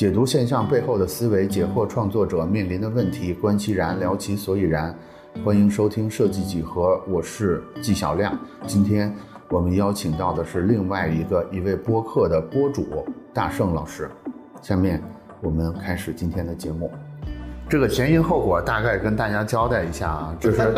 解读现象背后的思维，解惑创作者面临的问题，观其然，聊其所以然。欢迎收听设计几何，我是纪晓亮。今天我们邀请到的是另外一个一位播客的播主大圣老师。下面我们开始今天的节目。这个前因后果大概跟大家交代一下啊，就是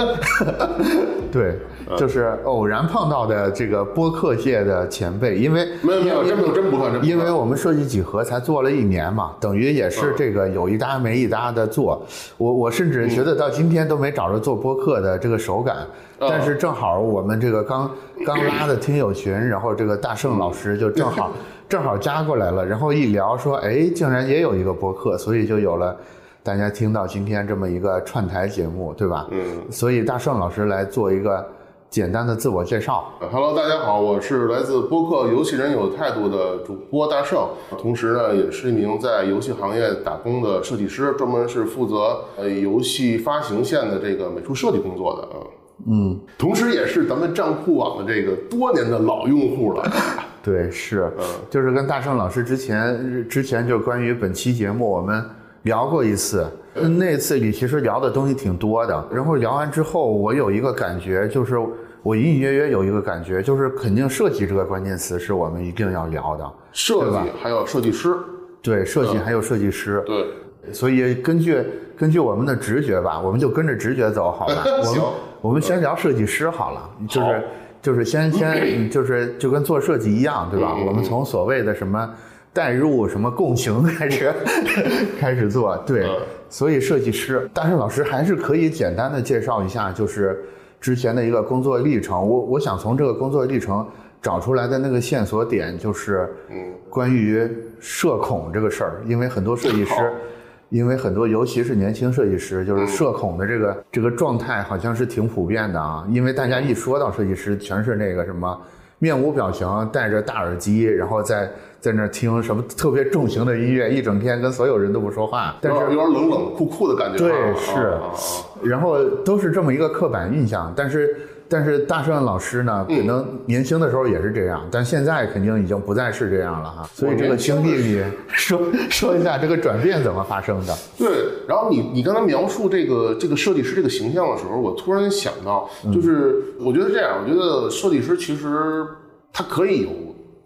对，就是偶然碰到的这个播客界的前辈，因为没有没有真不算真不算因为我们设计几何才做了一年嘛，等于也是这个有一搭没一搭的做。我我甚至觉得到今天都没找着做播客的这个手感，但是正好我们这个刚刚拉的听友群，然后这个大圣老师就正好 正好加过来了，然后一聊说，哎，竟然也有一个播客，所以就有了。大家听到今天这么一个串台节目，对吧？嗯。所以大圣老师来做一个简单的自我介绍。Hello，大家好，我是来自播客游戏人有态度的主播大圣，同时呢，也是一名在游戏行业打工的设计师，专门是负责呃游戏发行线的这个美术设计工作的啊。嗯，同时也是咱们站酷网的这个多年的老用户了。对，是，嗯就是跟大圣老师之前之前就关于本期节目我们聊过一次，嗯那次里其实聊的东西挺多的。然后聊完之后，我有一个感觉，就是我隐隐约约有一个感觉，就是肯定设计这个关键词是我们一定要聊的。设计还有设计师，对，设计还有设计师。对，所以根据根据我们的直觉吧，我们就跟着直觉走，好吧？我们行我们先聊设计师好了，就是就是先先就是就跟做设计一样，对吧？嗯我们从所谓的什么代入、什么共情开始 开始做，对嗯。所以设计师，但是老师还是可以简单的介绍一下，就是之前的一个工作历程。我我想从这个工作历程找出来的那个线索点，就是嗯关于社恐这个事儿，因为很多设计师，因为很多尤其是年轻设计师，就是嗯社恐的这个这个状态好像是挺普遍的啊。因为大家一说到设计师，全是那个什么面无表情，戴着大耳机，然后在在那儿听什么特别重型的音乐，一整天跟所有人都不说话，但是有点冷冷酷酷的感觉啊。对啊是然后都是这么一个刻板印象，但是但是大圣老师呢，可能年轻的时候也是这样，但现在肯定已经不再是这样了哈。所以这个经历你说 说一下这个转变怎么发生的？对，然后你你刚才描述这个这个设计师这个形象的时候，我突然想到，就是我觉得这样，我觉得设计师其实他可以有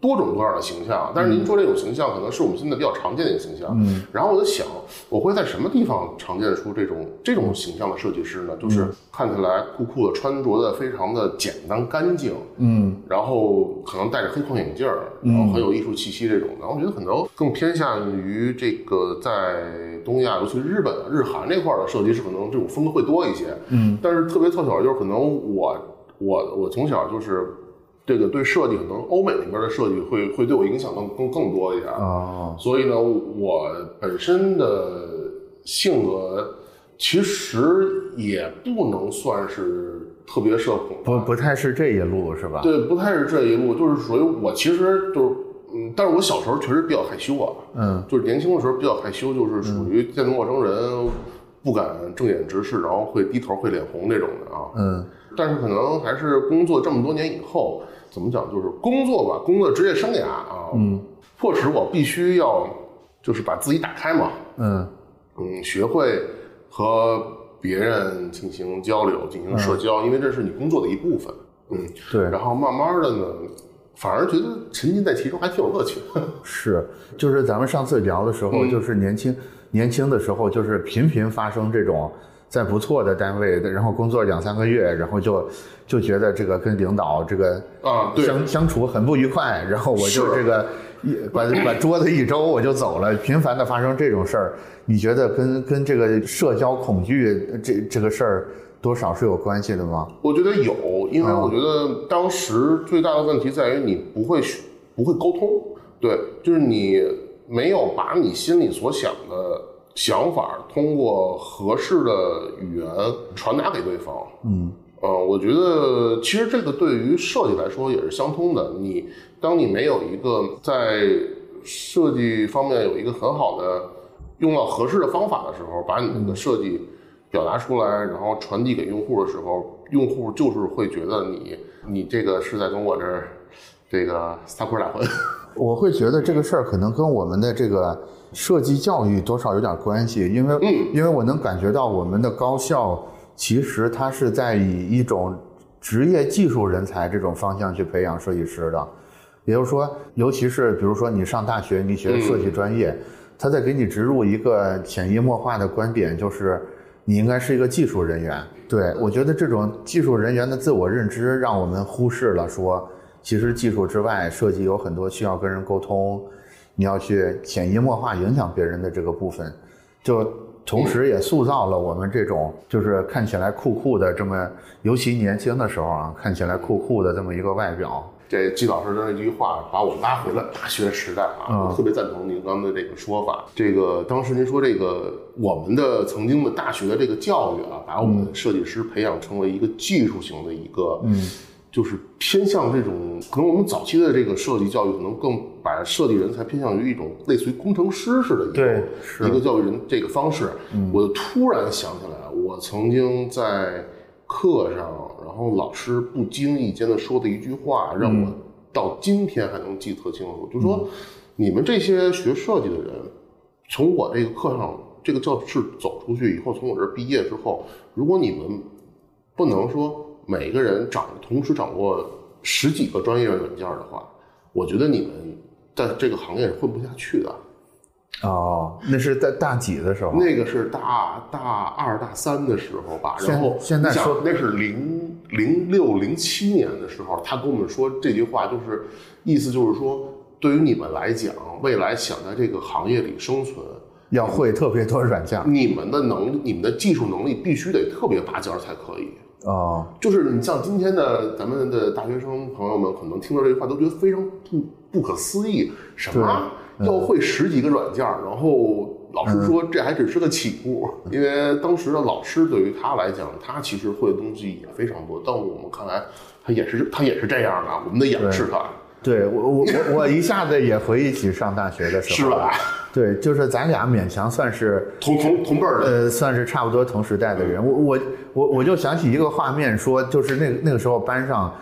多种多样的形象，但是您说这种形象可能是我们现在比较常见的一个形象。嗯，然后我就想，我会在什么地方常见出这种这种形象的设计师呢？就是看起来酷酷的，穿着的非常的简单干净，嗯然后可能戴着黑框眼镜儿，然后很有艺术气息这种的。然后我觉得可能更偏向于这个在东亚，尤其日本、日韩这块儿的设计师，可能这种风格会多一些。嗯，但是特别凑巧就是可能我我我从小就是这个对设计，可能欧美那边的设计会会对我影响更更更多一点。啊所以呢，我本身的性格其实也不能算是特别社恐，不不太是这一路是吧？对，不太是这一路，就是属于我其实就是，嗯，但是我小时候确实比较害羞啊，嗯就是年轻的时候比较害羞，就是属于见到陌生人不敢正眼直视，然后会低头会脸红那种的啊。嗯但是可能还是工作这么多年以后，怎么讲，就是工作吧，工作职业生涯啊，嗯。迫使我必须要就是把自己打开嘛，嗯。嗯，学会和别人进行交流、进行社交，因为这是你工作的一部分。嗯，对，然后慢慢的呢，反而觉得沉浸在其中还挺有乐趣。是，就是咱们上次聊的时候，嗯。就是年轻年轻的时候，就是频频发生这种在不错的单位，然后工作两三个月，然后就就觉得这个跟领导这个啊对相相处很不愉快，然后我就这个一把把桌子一周我就走了，频繁的发生这种事儿，你觉得跟跟这个社交恐惧这这个事儿多少是有关系的吗？我觉得有，因为啊我觉得当时最大的问题在于你不会学不会沟通，对，就是你没有把你心里所想的想法通过合适的语言传达给对方。嗯呃，我觉得其实这个对于设计来说也是相通的。你当你没有一个在设计方面有一个很好的用到合适的方法的时候，把你这个设计表达出来，然后传递给用户的时候，用户就是会觉得你 你这个是在跟我这儿这个撒泼打混。我会觉得这个事儿可能跟我们的这个设计教育多少有点关系，因为嗯。因为我能感觉到我们的高校其实它是在以一种职业技术人才这种方向去培养设计师的，也就是说，尤其是比如说你上大学，你学设计专业，他在给你植入一个潜移默化的观点，就是你应该是一个技术人员。对我觉得这种技术人员的自我认知，让我们忽视了说，其实技术之外，设计有很多需要跟人沟通，你要去潜移默化影响别人的这个部分，就同时也塑造了我们这种就是看起来酷酷的这么，尤其年轻的时候啊，看起来酷酷的这么一个外表。这季老师的那句话把我拉回了大学时代啊，嗯我特别赞同您刚才这个说法。这个当时您说这个我们的曾经的大学的这个教育啊，把我们的设计师培养成为一个技术型的一个，嗯，就是偏向这种，可能我们早期的这个设计教育可能更把设计人才偏向于一种类似于工程师似的一个对是一个教育人这个方式。我突然想起来，我曾经在课上，然后老师不经意间的说的一句话，让我到今天还能记得特清楚，就说你们这些学设计的人，从我这个课上这个教室走出去以后，从我这儿毕业之后，如果你们不能说每个人掌同时掌握十几个专业软件的话，我觉得你们在这个行业是混不下去的。哦，那是在大几的时候？那个是大大二大三的时候吧，然后现在说那是零零六零七年的时候，他跟我们说这句话，就是意思就是说，对于你们来讲，未来想在这个行业里生存，要会特别多软件。你们的能力、你们的技术能力必须得特别拔尖才可以。哦，就是你像今天的咱们的大学生朋友们，可能听到这句话都觉得非常不不可思议，什么？要会十几个软件儿，然后老师说这还只是个起步，因为当时的老师对于他来讲，他其实会的东西也非常多，但我们看来他也是他也是这样的，我们得仰视他，对我我我我一下子也回忆起上大学的时候，是吧？对，就是咱俩勉强算是同同同辈儿的，呃，算是差不多同时代的人。我我我我就想起一个画面，说就是那个那个时候班上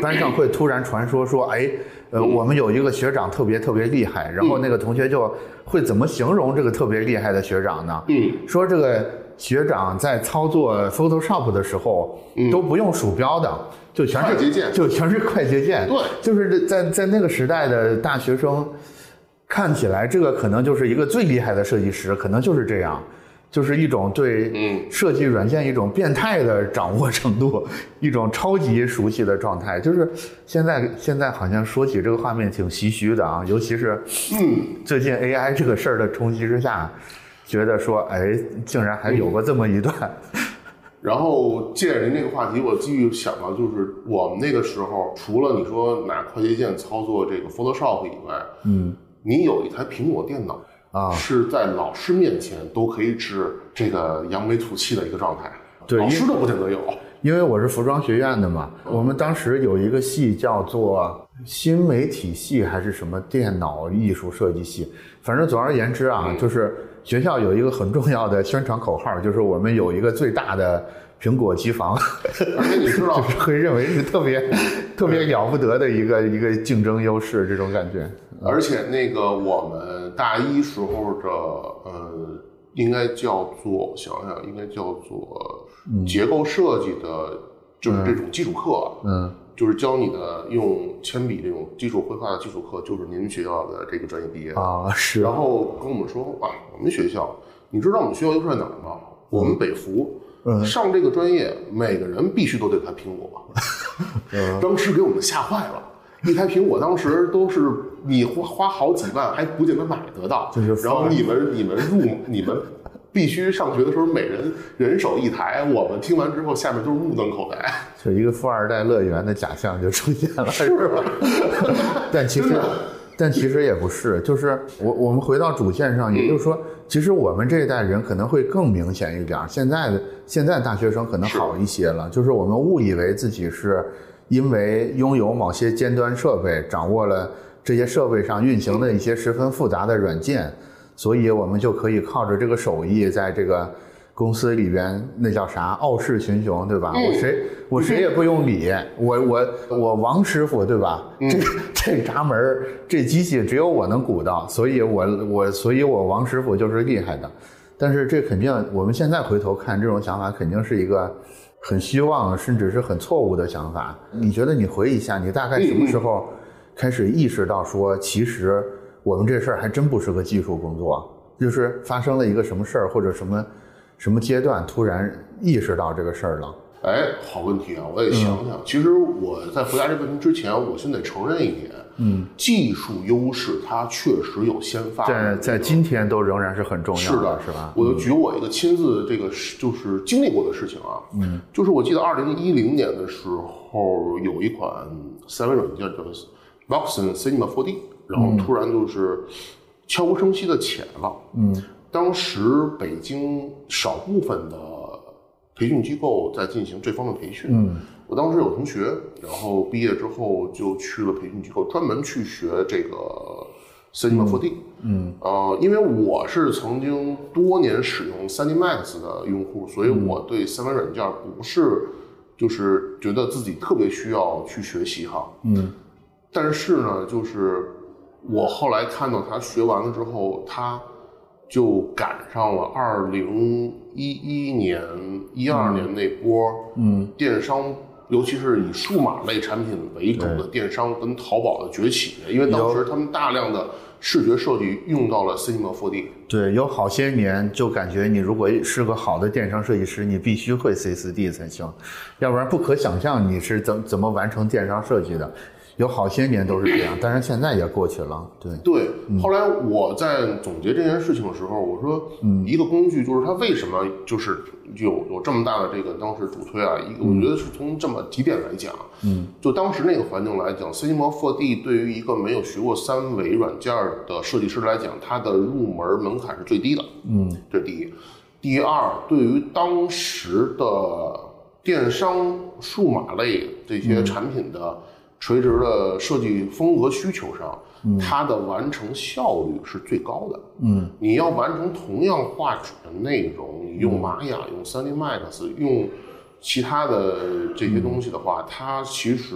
班上会突然传说说，哎，呃，我们有一个学长特别特别厉害，然后那个同学就会怎么形容这个特别厉害的学长呢？嗯，说这个学长在操作 Photoshop 的时候都不用鼠标的，就全是快捷键。就全是快捷键。对。就是在在那个时代的大学生，看起来这个可能就是一个最厉害的设计师，可能就是这样，就是一种对嗯。设计软件一种变态的掌握程度，一种超级熟悉的状态。就是现在现在好像说起这个画面挺唏嘘的啊，尤其是嗯，最近 AI 这个事儿的冲击之下，觉得说哎，竟然还有过这么一段。然后借着您这个话题，我继续想到，就是我们那个时候，除了你说拿快捷键操作这个 Photoshop 以外，嗯。你有一台苹果电脑啊。是在老师面前都可以指这个扬眉吐气的一个状态，对老师都不见得有。因为我是服装学院的嘛，我们当时有一个系叫做新媒体系还是什么电脑艺术设计系，反正总而言之啊，就是学校有一个很重要的宣传口号，就是我们有一个最大的苹果机房，而且你知道，会认为是特别特别了不得的一个一个竞争优势，这种感觉。而且那个我们大一时候的呃，应该叫做我想想，应该叫做结构设计的，就是这种基础课，嗯就是教你的用铅笔这种基础绘画的基础课，就是您学校的这个专业毕业的。啊，是然后跟我们说啊，我们学校，你知道我们学校优势在哪儿吗？我们北服。嗯上这个专业，每个人必须都得有台苹果。嗯当时给我们吓坏了，一台苹果当时都是你花花好几万还不见得买得到就是。然后你们你们入你们必须上学的时候每人人手一台，我们听完之后下面都是目瞪口呆。就一个富二代乐园的假象就出现了，是吧？但其实，但其实也不是，就是我我们回到主线上，也就是说，其实我们这一代人可能会更明显一点儿。现在的现在大学生可能好一些了，就是我们误以为自己是因为拥有某些尖端设备，掌握了这些设备上运行的一些十分复杂的软件，所以我们就可以靠着这个手艺，在这个公司里边那叫啥傲视群雄，对吧？嗯我谁我谁也不用理，我我我王师傅，对吧？嗯这这闸门这机器只有我能鼓到，所以我我所以我王师傅就是厉害的。但是这肯定，我们现在回头看这种想法，肯定是一个很虚妄，甚至是很错误的想法。你觉得你回忆一下，你大概什么时候开始意识到说，其实我们这事儿还真不是个技术工作，就是发生了一个什么事儿或者什么什么阶段，突然意识到这个事儿了？哎，好问题啊！我也想想，其实我在回答这个问题之前，我先得承认一点，嗯，技术优势它确实有先发的在在今天都仍然是很重要是的，是吧？我就举我一个亲自这个就是经历过的事情啊，嗯，就是我记得二零一零年的时候，有一款三维软件叫 Voxen Cinema 4D，然后突然就是悄无声息的起来了，嗯，当时北京少部分的培训机构在进行这方面培训，嗯，我当时有同学，然后毕业之后就去了培训机构，专门去学这个 Cinema 4D，嗯，呃，因为我是曾经多年使用 3D Max 的用户，所以我对三维软件不是就是觉得自己特别需要去学习哈，嗯，但是呢，就是我后来看到他学完了之后，他就赶上了二零一一年、一二年那波，嗯，电商，尤其是以数码类产品为主的电商跟淘宝的崛起，因为当时他们大量的视觉设计用到了 Cinema 4D，对，有好些年就感觉你如果是个好的电商设计师，你必须会 C 4 D 才行，要不然不可想象你是怎怎么完成电商设计的。有好些年都是这样，但是现在也过去了。对，对，后来我在总结这件事情的时候，我说，一个工具就是它为什么就是有有这么大的这个当时主推啊？一个我觉得是从这么几点来讲，嗯，就当时那个环境来讲，Cinema 4D 对于一个没有学过三维软件的设计师来讲，它的入门门槛是最低的，嗯，这是第一。第二，对于当时的电商数码类这些产品的垂直的设计风格需求上，它的完成效率是最高的。嗯，你要完成同样画质的内容，你用玛雅、用 3D Max、用其他的这些东西的话，它其实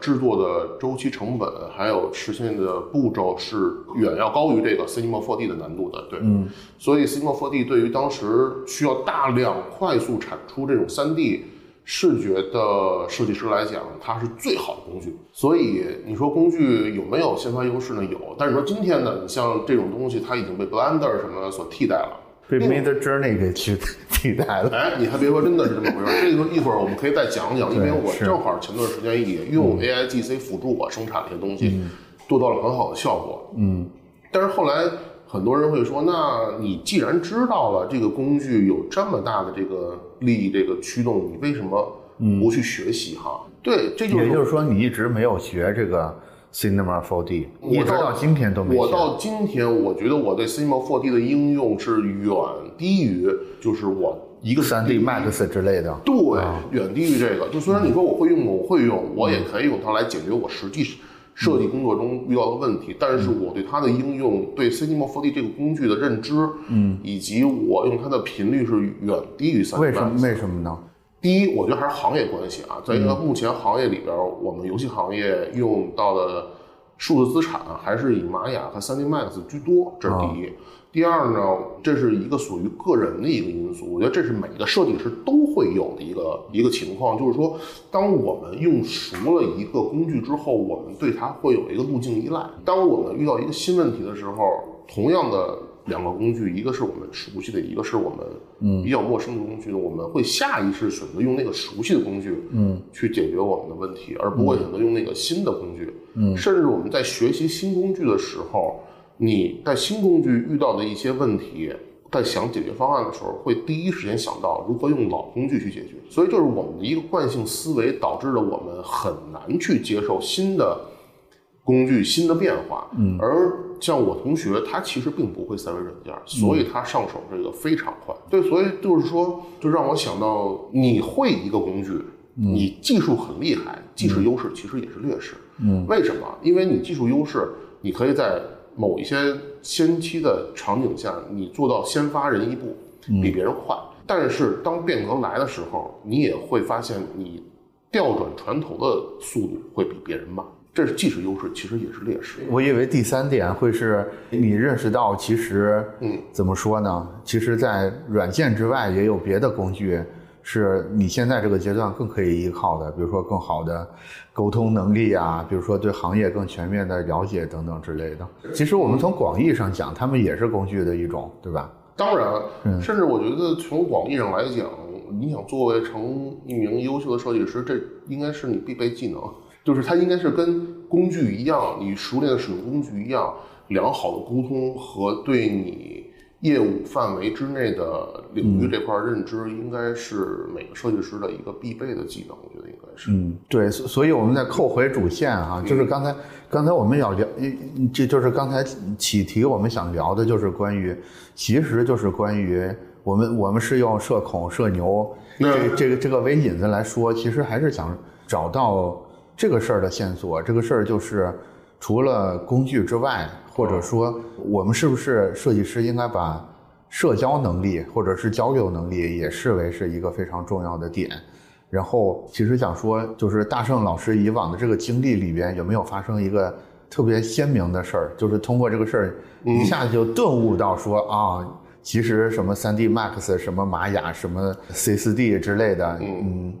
制作的周期成本还有实现的步骤是远要高于这个 Cinema 4D 的难度的。对，嗯，所以 Cinema 4D 对于当时需要大量快速产出这种 3D。视觉的设计师来讲，它是最好的工具。所以你说工具有没有先发优势呢？有。但是说今天呢，你像这种东西，它已经被 Blender 什么所替代了，被 Mid Journey 给替替代了。哎，你还别说，真的是这么回事。这个一会儿我们可以再讲讲，因为我正好前段时间也用 AIGC 辅助我生产一些东西，做到了很好的效果。嗯，但是后来很多人会说，那你既然知道了这个工具有这么大的这个利益这个驱动，你为什么不去学习哈？对，这就是也就是说，你一直没有学这个 Cinema 4D，一我直到今天都没学。我到今天，我觉得我对 Cinema 4D 的应用是远低于就是我一个三 D Max 之类的。对，远低于这个。就虽然你说我会用，我会用，我也可以用它来解决我实际设计工作中遇到的问题，但是我对它的应用，对 Cinema 4D 这个工具的认知，嗯，以及我用它的频率是远低于三 D 为什 Max 么？为什么呢？第一，我觉得还是行业关系啊，在一个目前行业里边，我们游戏行业用到的数字资产还是以玛雅和 3D Max 居多，这是第一。第二呢，这是一个属于个人的一个因素，我觉得这是每个设计师都会有的一个一个情况，就是说，当我们用熟了一个工具之后，我们对它会有一个路径依赖。当我们遇到一个新问题的时候，同样的两个工具，一个是我们熟悉的，一个是我们比较陌生的工具呢，我们会下意识选择用那个熟悉的工具，嗯，去解决我们的问题，而不会选择用那个新的工具，嗯，甚至我们在学习新工具的时候，你在新工具遇到的一些问题。在想解决方案的时候，会第一时间想到如何用老工具去解决，所以就是我们的一个惯性思维导致了我们很难去接受新的工具、新的变化。嗯，而像我同学，他其实并不会三维软件，所以他上手这个非常快。对，所以就是说，就让我想到，你会一个工具，你技术很厉害，技术优势其实也是劣势。嗯，为什么？因为你技术优势，你可以在某一些先期的场景下，你做到先发人一步，比别人快。但是当变革来的时候，你也会发现你调转船头的速度会比别人慢，这是既是优势，其实也是劣势。我以为第三点会是你认识到，其实，嗯，怎么说呢？其实，在软件之外，也有别的工具。是你现在这个阶段更可以依靠的，比如说更好的沟通能力啊，比如说对行业更全面的了解等等之类的。其实我们从广义上讲，他们也是工具的一种，对吧？当然，甚至我觉得从广义上来讲，你想作为成一名优秀的设计师，这应该是你必备技能，就是它应该是跟工具一样，你熟练的使用工具一样，良好的沟通和对你。业务范围之内的领域这块认知，应该是每个设计师的一个必备的技能。我觉得应该是。嗯，对，所以我们再扣回主线哈，就是刚才刚才我们要聊，这就是刚才起题我们想聊的，就是关于，其实就是关于我们我们是用社恐社牛 这这个这个为引子来说，其实还是想找到这个事儿的线索。这个事儿就是除了工具之外。或者说，我们是不是设计师应该把社交能力或者是交流能力也视为是一个非常重要的点？然后，其实想说，就是大圣老师以往的这个经历里边，有没有发生一个特别鲜明的事儿？就是通过这个事儿，一下子就顿悟到说啊，其实什么三 D Max、什么玛雅、什么 C 四 D 之类的，嗯。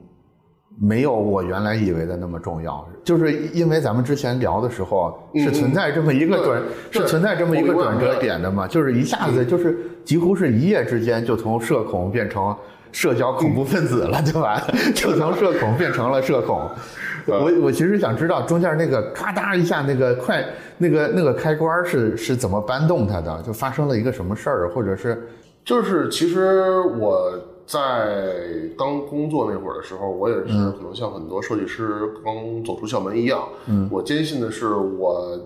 没有我原来以为的那么重要，就是因为咱们之前聊的时候是存在这么一个转，是存在这么一个转折点的嘛，就是一下子就是几乎是一夜之间就从社恐变成社交恐怖分子了，对吧？就从社恐变成了社恐。我我其实想知道中间那个咔嗒一下那个快那个那个开关是是怎么搬动它的，就发生了一个什么事儿，或者是就是其实我。在刚工作那会儿的时候，我也是可能像很多设计师刚走出校门一样，我坚信的是，我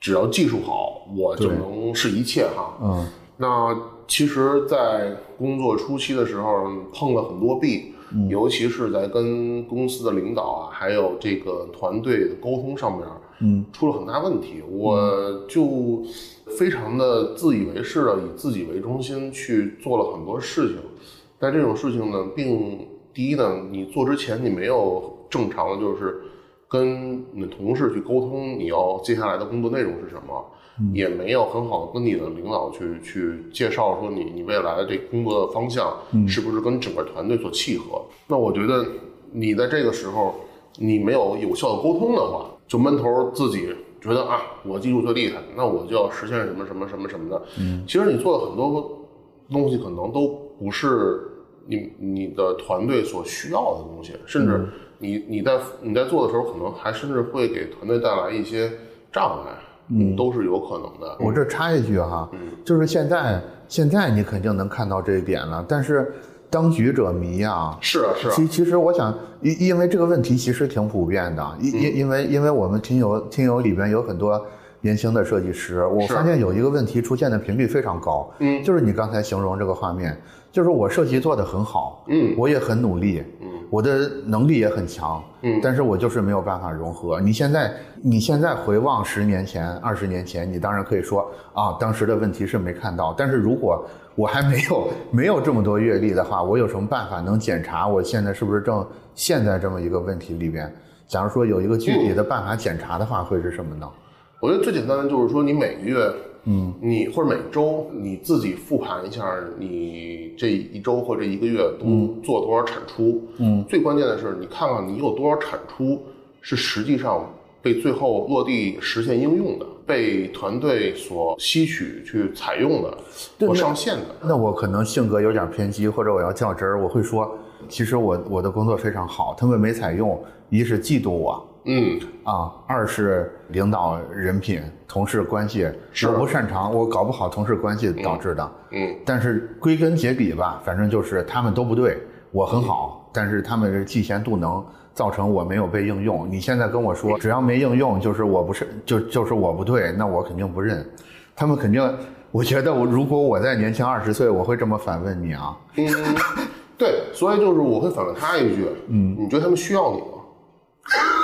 只要技术好，我就能是一切哈。嗯，那其实，在工作初期的时候碰了很多壁，尤其是在跟公司的领导啊，还有这个团队的沟通上面，嗯，出了很大问题，我就非常的自以为是的以自己为中心去做了很多事情。但这种事情呢，并第一呢，你做之前你没有正常的，就是跟你的同事去沟通，你要接下来的工作内容是什么，也没有很好的跟你的领导去去介绍说你你未来的这工作的方向是不是跟整个团队所契合。那我觉得你在这个时候你没有有效的沟通的话，就闷头自己觉得啊，我技术最厉害，那我就要实现什么什么什么什么的。嗯，其实你做的很多东西可能都不是。你你的团队所需要的东西，甚至你你在你在做的时候，可能还甚至会给团队带来一些障碍，嗯，都是有可能的。我这插一句哈，嗯就是现在现在你肯定能看到这一点了，但是当局者迷啊，是啊是啊。其其实我想，因因为这个问题其实挺普遍的，因因因为因为我们听友听友里边有很多年轻的设计师，我发现有一个问题出现的频率非常高，嗯，就是你刚才形容这个画面。就是我设计做得很好，嗯，我也很努力，嗯，我的能力也很强，嗯，但是我就是没有办法融合。你现在，你现在回望十年前、二十年前，你当然可以说啊，当时的问题是没看到。但是如果我还没有 没有这么多阅历的话，我有什么办法能检查我现在是不是正陷在这么一个问题里边？假如说有一个具体的办法检查的话，会是什么呢？我觉得最简单的就是说，你每个月。嗯，你或者每周你自己复盘一下，你这一周或者一个月都做多少产出？嗯，最关键的是你看看你有多少产出是实际上被最后落地实现应用的，被团队所吸取去采用的，或上线的。那我可能性格有点偏激，或者我要较真儿，我会说，其实我我的工作非常好，他们没采用，一是嫉妒我。嗯啊，二是领导人品、同事关系，我不擅长，我搞不好同事关系导致的。嗯，但是归根结底吧，反正就是他们都不对，我很好，但是他们是嫉贤妒能，造成我没有被应用。你现在跟我说，只要没应用，就是我不是，就就是我不对，那我肯定不认。他们肯定，我觉得我如果我在年轻二十岁，我会这么反问你啊。嗯，对，所以就是我会反问他一句，嗯，你觉得他们需要你吗？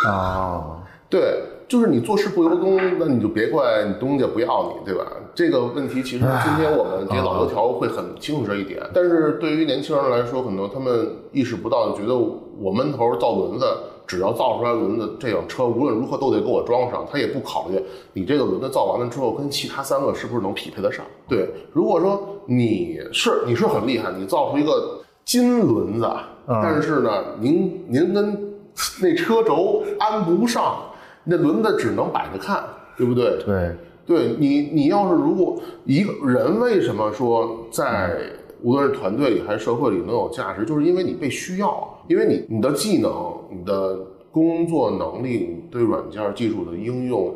啊，对，就是你做事不由衷，那你就别怪你东家不要你，对吧？这个问题其实今天我们这些老油条会很清楚这一点，但是对于年轻人来说，可能他们意识不到，觉得我闷头造轮子，只要造出来轮子，这辆车无论如何都得给我装上，他也不考虑你这个轮子造完了之后跟其他三个是不是能匹配得上。对，如果说你是你是很厉害，你造出一个金轮子，但是呢，您您跟那车轴安不上，那轮子只能摆着看，对不对？对，对你，你要是如果一个人为什么说在无论是团队里还是社会里能有价值，就是因为你被需要，因为你你的技能、你的工作能力、你对软件技术的应用，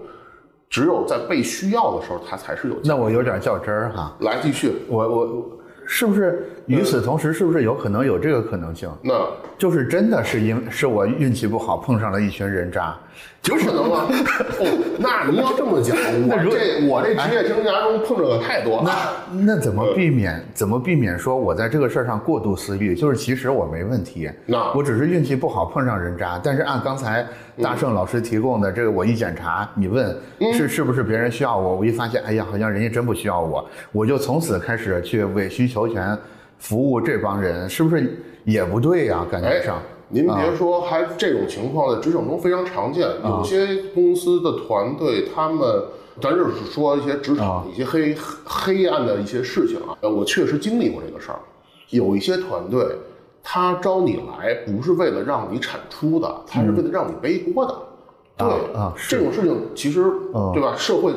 只有在被需要的时候，它才是有价值。那我有点较真儿哈，来继续，我我是不是与此同时，是不是有可能有这个可能性？那就是真的是因是我运气不好碰上了一群人渣，有可能吗。哦，那您要这么讲，我如这我这职业生涯中碰着的太多了。那那怎么避免？怎么避免说我在这个事儿上过度思虑？就是其实我没问题，那我只是运气不好碰上人渣。但是按刚才大圣老师提供的这个，我一检查，你问是是不是别人需要我，我一发现，哎呀，好像人家真不需要我，我就从此开始去委曲求全，服务这帮人，是不是也不对呀？感觉哎上，，您别说，还这种情况在职场中非常常见。有些公司的团队，他们，咱就是说一些职场的一些黑黑暗的一些事情啊。呃，我确实经历过这个事儿。有一些团队，他招你来不是为了让你产出的，他是为了让你背锅的。对啊这种事情其实对吧？社会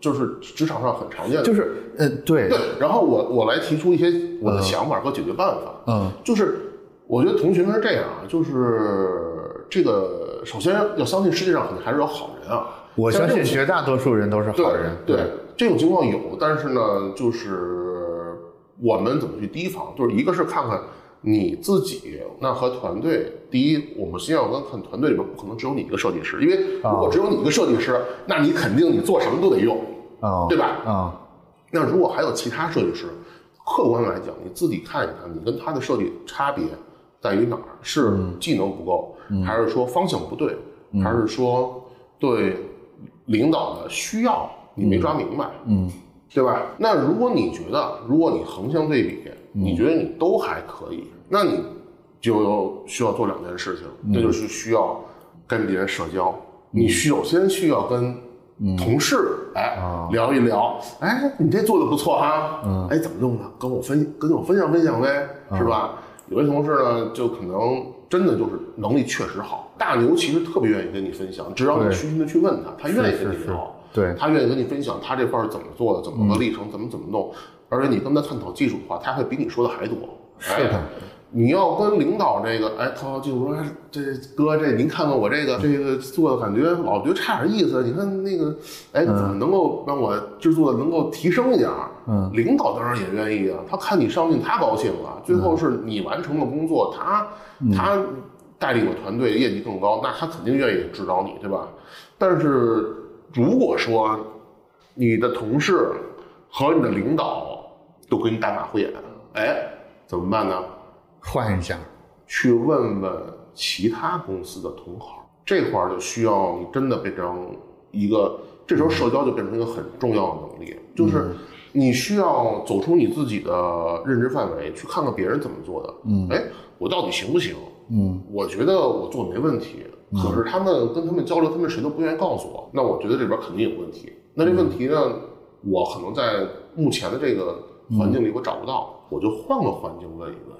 就是职场上很常见的。就是呃，对对，然后我我来提出一些我的想法和解决办法。嗯，就是我觉得同学们是这样啊，就是这个首先要相信世界上肯定还是有好人啊。我相信绝大多数人都是好人。对这种情况有，但是呢，就是我们怎么去提防？就是一个是看看你自己，那和团队。第一，我们先要跟看团队里边不可能只有你一个设计师，因为如果只有你一个设计师，那你肯定你做什么都得用，哦，对吧？啊，那如果还有其他设计师，客观来讲，你自己看一看，你跟他的设计差别在于哪儿？是技能不够，还是说方向不对，还是说对领导的需要你没抓明白？嗯，对吧？那如果你觉得，如果你横向对比，你觉得你都还可以，那你就需要做两件事情，那就是需要跟别人社交。你首先需要跟同事哎聊一聊，哎，你这做的不错哈，哎，怎么弄的？跟我分跟我分享分享呗，是吧？有些同事呢，就可能真的就是能力确实好，大牛其实特别愿意跟你分享，只要你虚心的去问他，他愿意跟你聊。对，他愿意跟你分享他这块儿是怎么做的，怎么个历程，怎么怎么弄，而且你跟他探讨技术的话，他会比你说的还多。是的哎你要跟领导这个，哎，讨讨技术说，哎，这哥，这您看看我这个这个做的感觉老觉得差点意思，你看那个，哎，怎么能够让我制作的能够提升一点儿？嗯，领导当然也愿意啊，他看你上进，他高兴啊，最后是你完成了工作，他他带领的团队，业绩更高，那他肯定愿意指导你，对吧？但是如果说你的同事和你的领导都跟你打马虎眼，哎，怎么办呢？换一下。去问问其他公司的同行，这块儿就需要你真的变成一个，这时候社交就变成一个很重要的能力，就是你需要走出你自己的认知范围，去看看别人怎么做的。嗯，哎，我到底行不行？嗯，我觉得我做的没问题，可是他们跟他们交流，他们谁都不愿意告诉我，那我觉得这边肯定有问题。那这问题呢，我可能在目前的这个环境里我找不到，我就换个环境问一问。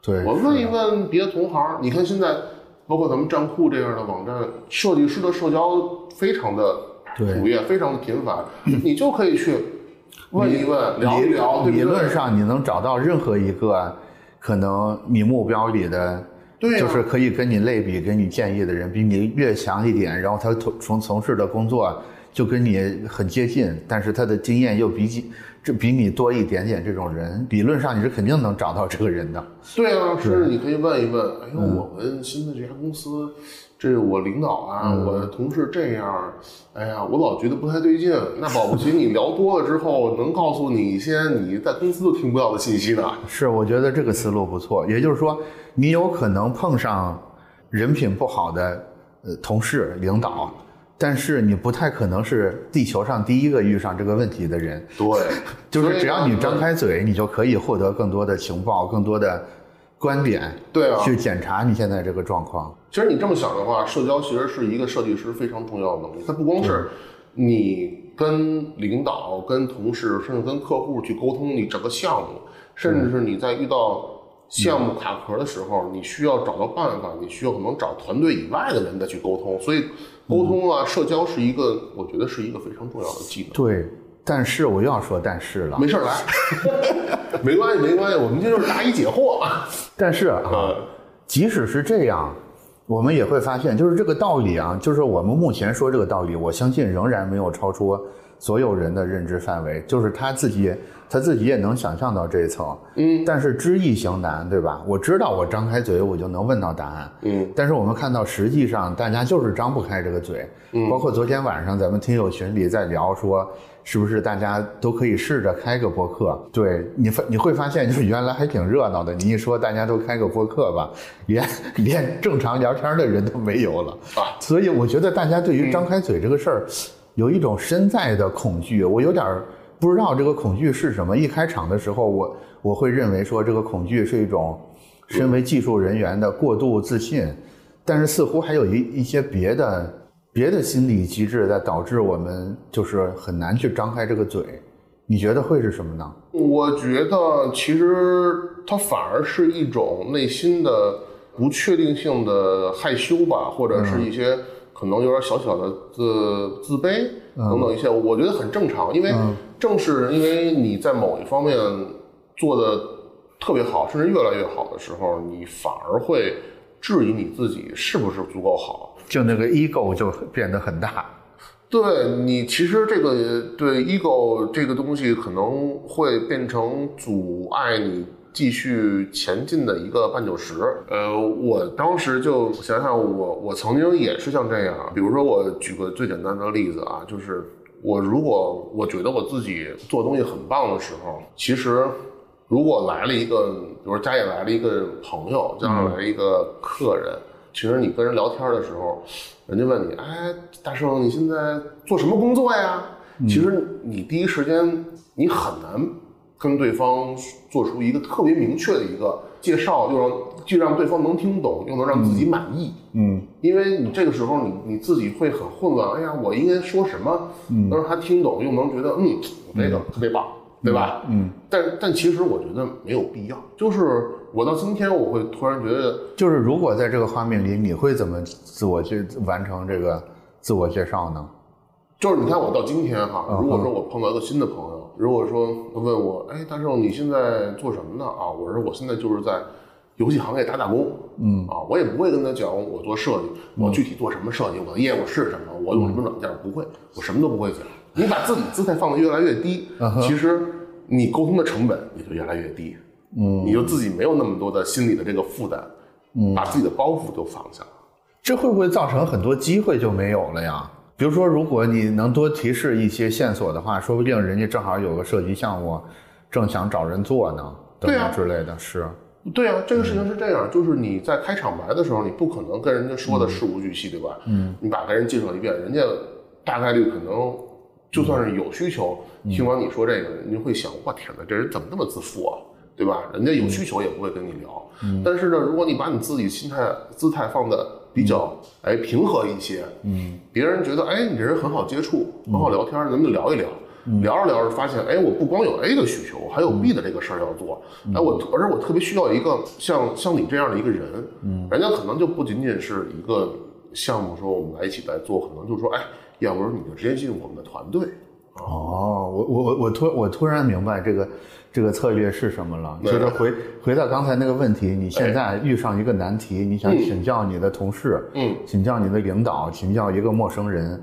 对，我问一问别的同行，你看现在包括咱们站酷这样的网站，设计师的社交非常的对普遍，非常的频繁，你就可以去问一问、聊一聊？理论上你能找到任何一个可能你目标里的，对呀就是可以跟你类比、给你建议的人，比你越强一点，然后他从从从事的工作就跟你很接近，但是他的经验又比你这比你多一点点，这种人理论上你是肯定能找到这个人的。对啊，甚至你可以问一问，哎呦，我们新的这家公司，这个我领导啊，我的同事这样，哎呀，我老觉得不太对劲。那保不齐你聊多了之后，能告诉你一些你在公司都听不到的信息呢。是，我觉得这个思路不错。也就是说，你有可能碰上人品不好的呃同事、领导，但是你不太可能是地球上第一个遇上这个问题的人。对，就是只要你张开嘴，你就可以获得更多的情报、更多的观点，对啊去检查你现在这个状况。其实你这么想的话，社交其实是一个设计师非常重要的能力。它不光是你跟领导、跟同事，甚至跟客户去沟通你整个项目，甚至是你在遇到项目卡壳的时候，你需要找到办法，你需要可能找团队以外的人再去沟通。所以，沟通啊，社交是一个，我觉得是一个非常重要的技能。对，但是我又要说但是了。没事儿来，没关系，没关系，我们这就是答疑解惑。但是啊，呃，即使是这样，我们也会发现，就是这个道理啊，就是我们目前说这个道理，我相信仍然没有超出所有人的认知范围，就是他自己他自己也能想象到这一层，嗯，但是知易行难，对吧？我知道我张开嘴我就能问到答案，嗯，但是我们看到实际上大家就是张不开这个嘴，嗯，包括昨天晚上咱们听友群里在聊说。是不是大家都可以试着开个播客？对你发你会发现，就是原来还挺热闹的。你一说大家都开个播客吧，连 连正常聊天的人都没有了啊所以我觉得大家对于张开嘴这个事儿，有一种身在的恐惧。我有点儿不知道这个恐惧是什么。一开场的时候，我我会认为说这个恐惧是一种身为技术人员的过度自信，但是似乎还有一一些别的别的心理机制在导致我们就是很难去张开这个嘴。你觉得会是什么呢？我觉得其实它反而是一种内心的不确定性的害羞吧，或者是一些可能有点小小的自自卑等等一些，我觉得很正常，因为正是因为你在某一方面做的特别好，甚至越来越好的时候，你反而会质疑你自己是不是足够好。就那个 ego 就变得很大。对你，其实这个对 ego 这个东西可能会变成阻碍你继续前进的一个绊脚石。呃，我当时就想想我，我曾经也是像这样，比如说我举个最简单的例子啊，就是我如果我觉得我自己做东西很棒的时候，其实如果来了一个，比如说家里来了一个朋友，家里来了一个客人。其实你跟人聊天的时候，人家问你，哎，大圣，你现在做什么工作呀？其实你第一时间你很难跟对方做出一个特别明确的一个介绍，又让既让对方能听懂，又能让自己满意。嗯因为你这个时候你你自己会很混乱，哎呀，我应该说什么能让他听懂，又能觉得嗯，我这个特别棒，对吧？嗯，但但其实我觉得没有必要，就是我到今天我会突然觉得。就是如果在这个画面里，你会怎么自我去完成这个自我介绍呢？就是你看我到今天哈，嗯如果说我碰到一个新的朋友，如果说问我，哎，大圣你现在做什么呢？啊，我说我现在就是在游戏行业打打工，嗯啊，我也不会跟他讲我做设计，我具体做什么设计，我的业务是什么，我用什么软件，不会，我什么都不会讲。你把自己姿态放得越来越低，嗯其实你沟通的成本也就越来越低，嗯，你就自己没有那么多的心理的这个负担，嗯，把自己的包袱都放下了。这会不会造成很多机会就没有了呀？比如说，如果你能多提示一些线索的话，说不定人家正好有个设计项目，正想找人做呢，等等之类的。是，对啊，这个事情是这样，就是你在开场白的时候，你不可能跟人家说的事无巨细，对吧？嗯，你把跟人介绍一遍，人家大概率可能就算是有需求，听完你说这个，人家会想，我天哪，这人怎么那么自负啊？对吧？人家有需求也不会跟你聊。嗯，但是呢，如果你把你自己心态姿态放的比较哎平和一些，嗯，别人觉得哎你这人很好接触，很好聊天，咱们就聊一聊。聊着聊着发现，哎，我不光有 A 的需求，还有 B 的这个事儿要做。哎，我而且我特别需要一个像像你这样的一个人，嗯，人家可能就不仅仅是一个项目，说我们来一起来做，可能就是说，哎，要不然你就直接进入我们的团队。哦，我我我我突我突然明白这个这个策略是什么了。就对是回回到刚才那个问题，你现在遇上一个难题，你想请教你的同事，嗯，请教你的领导，请教一个陌生人，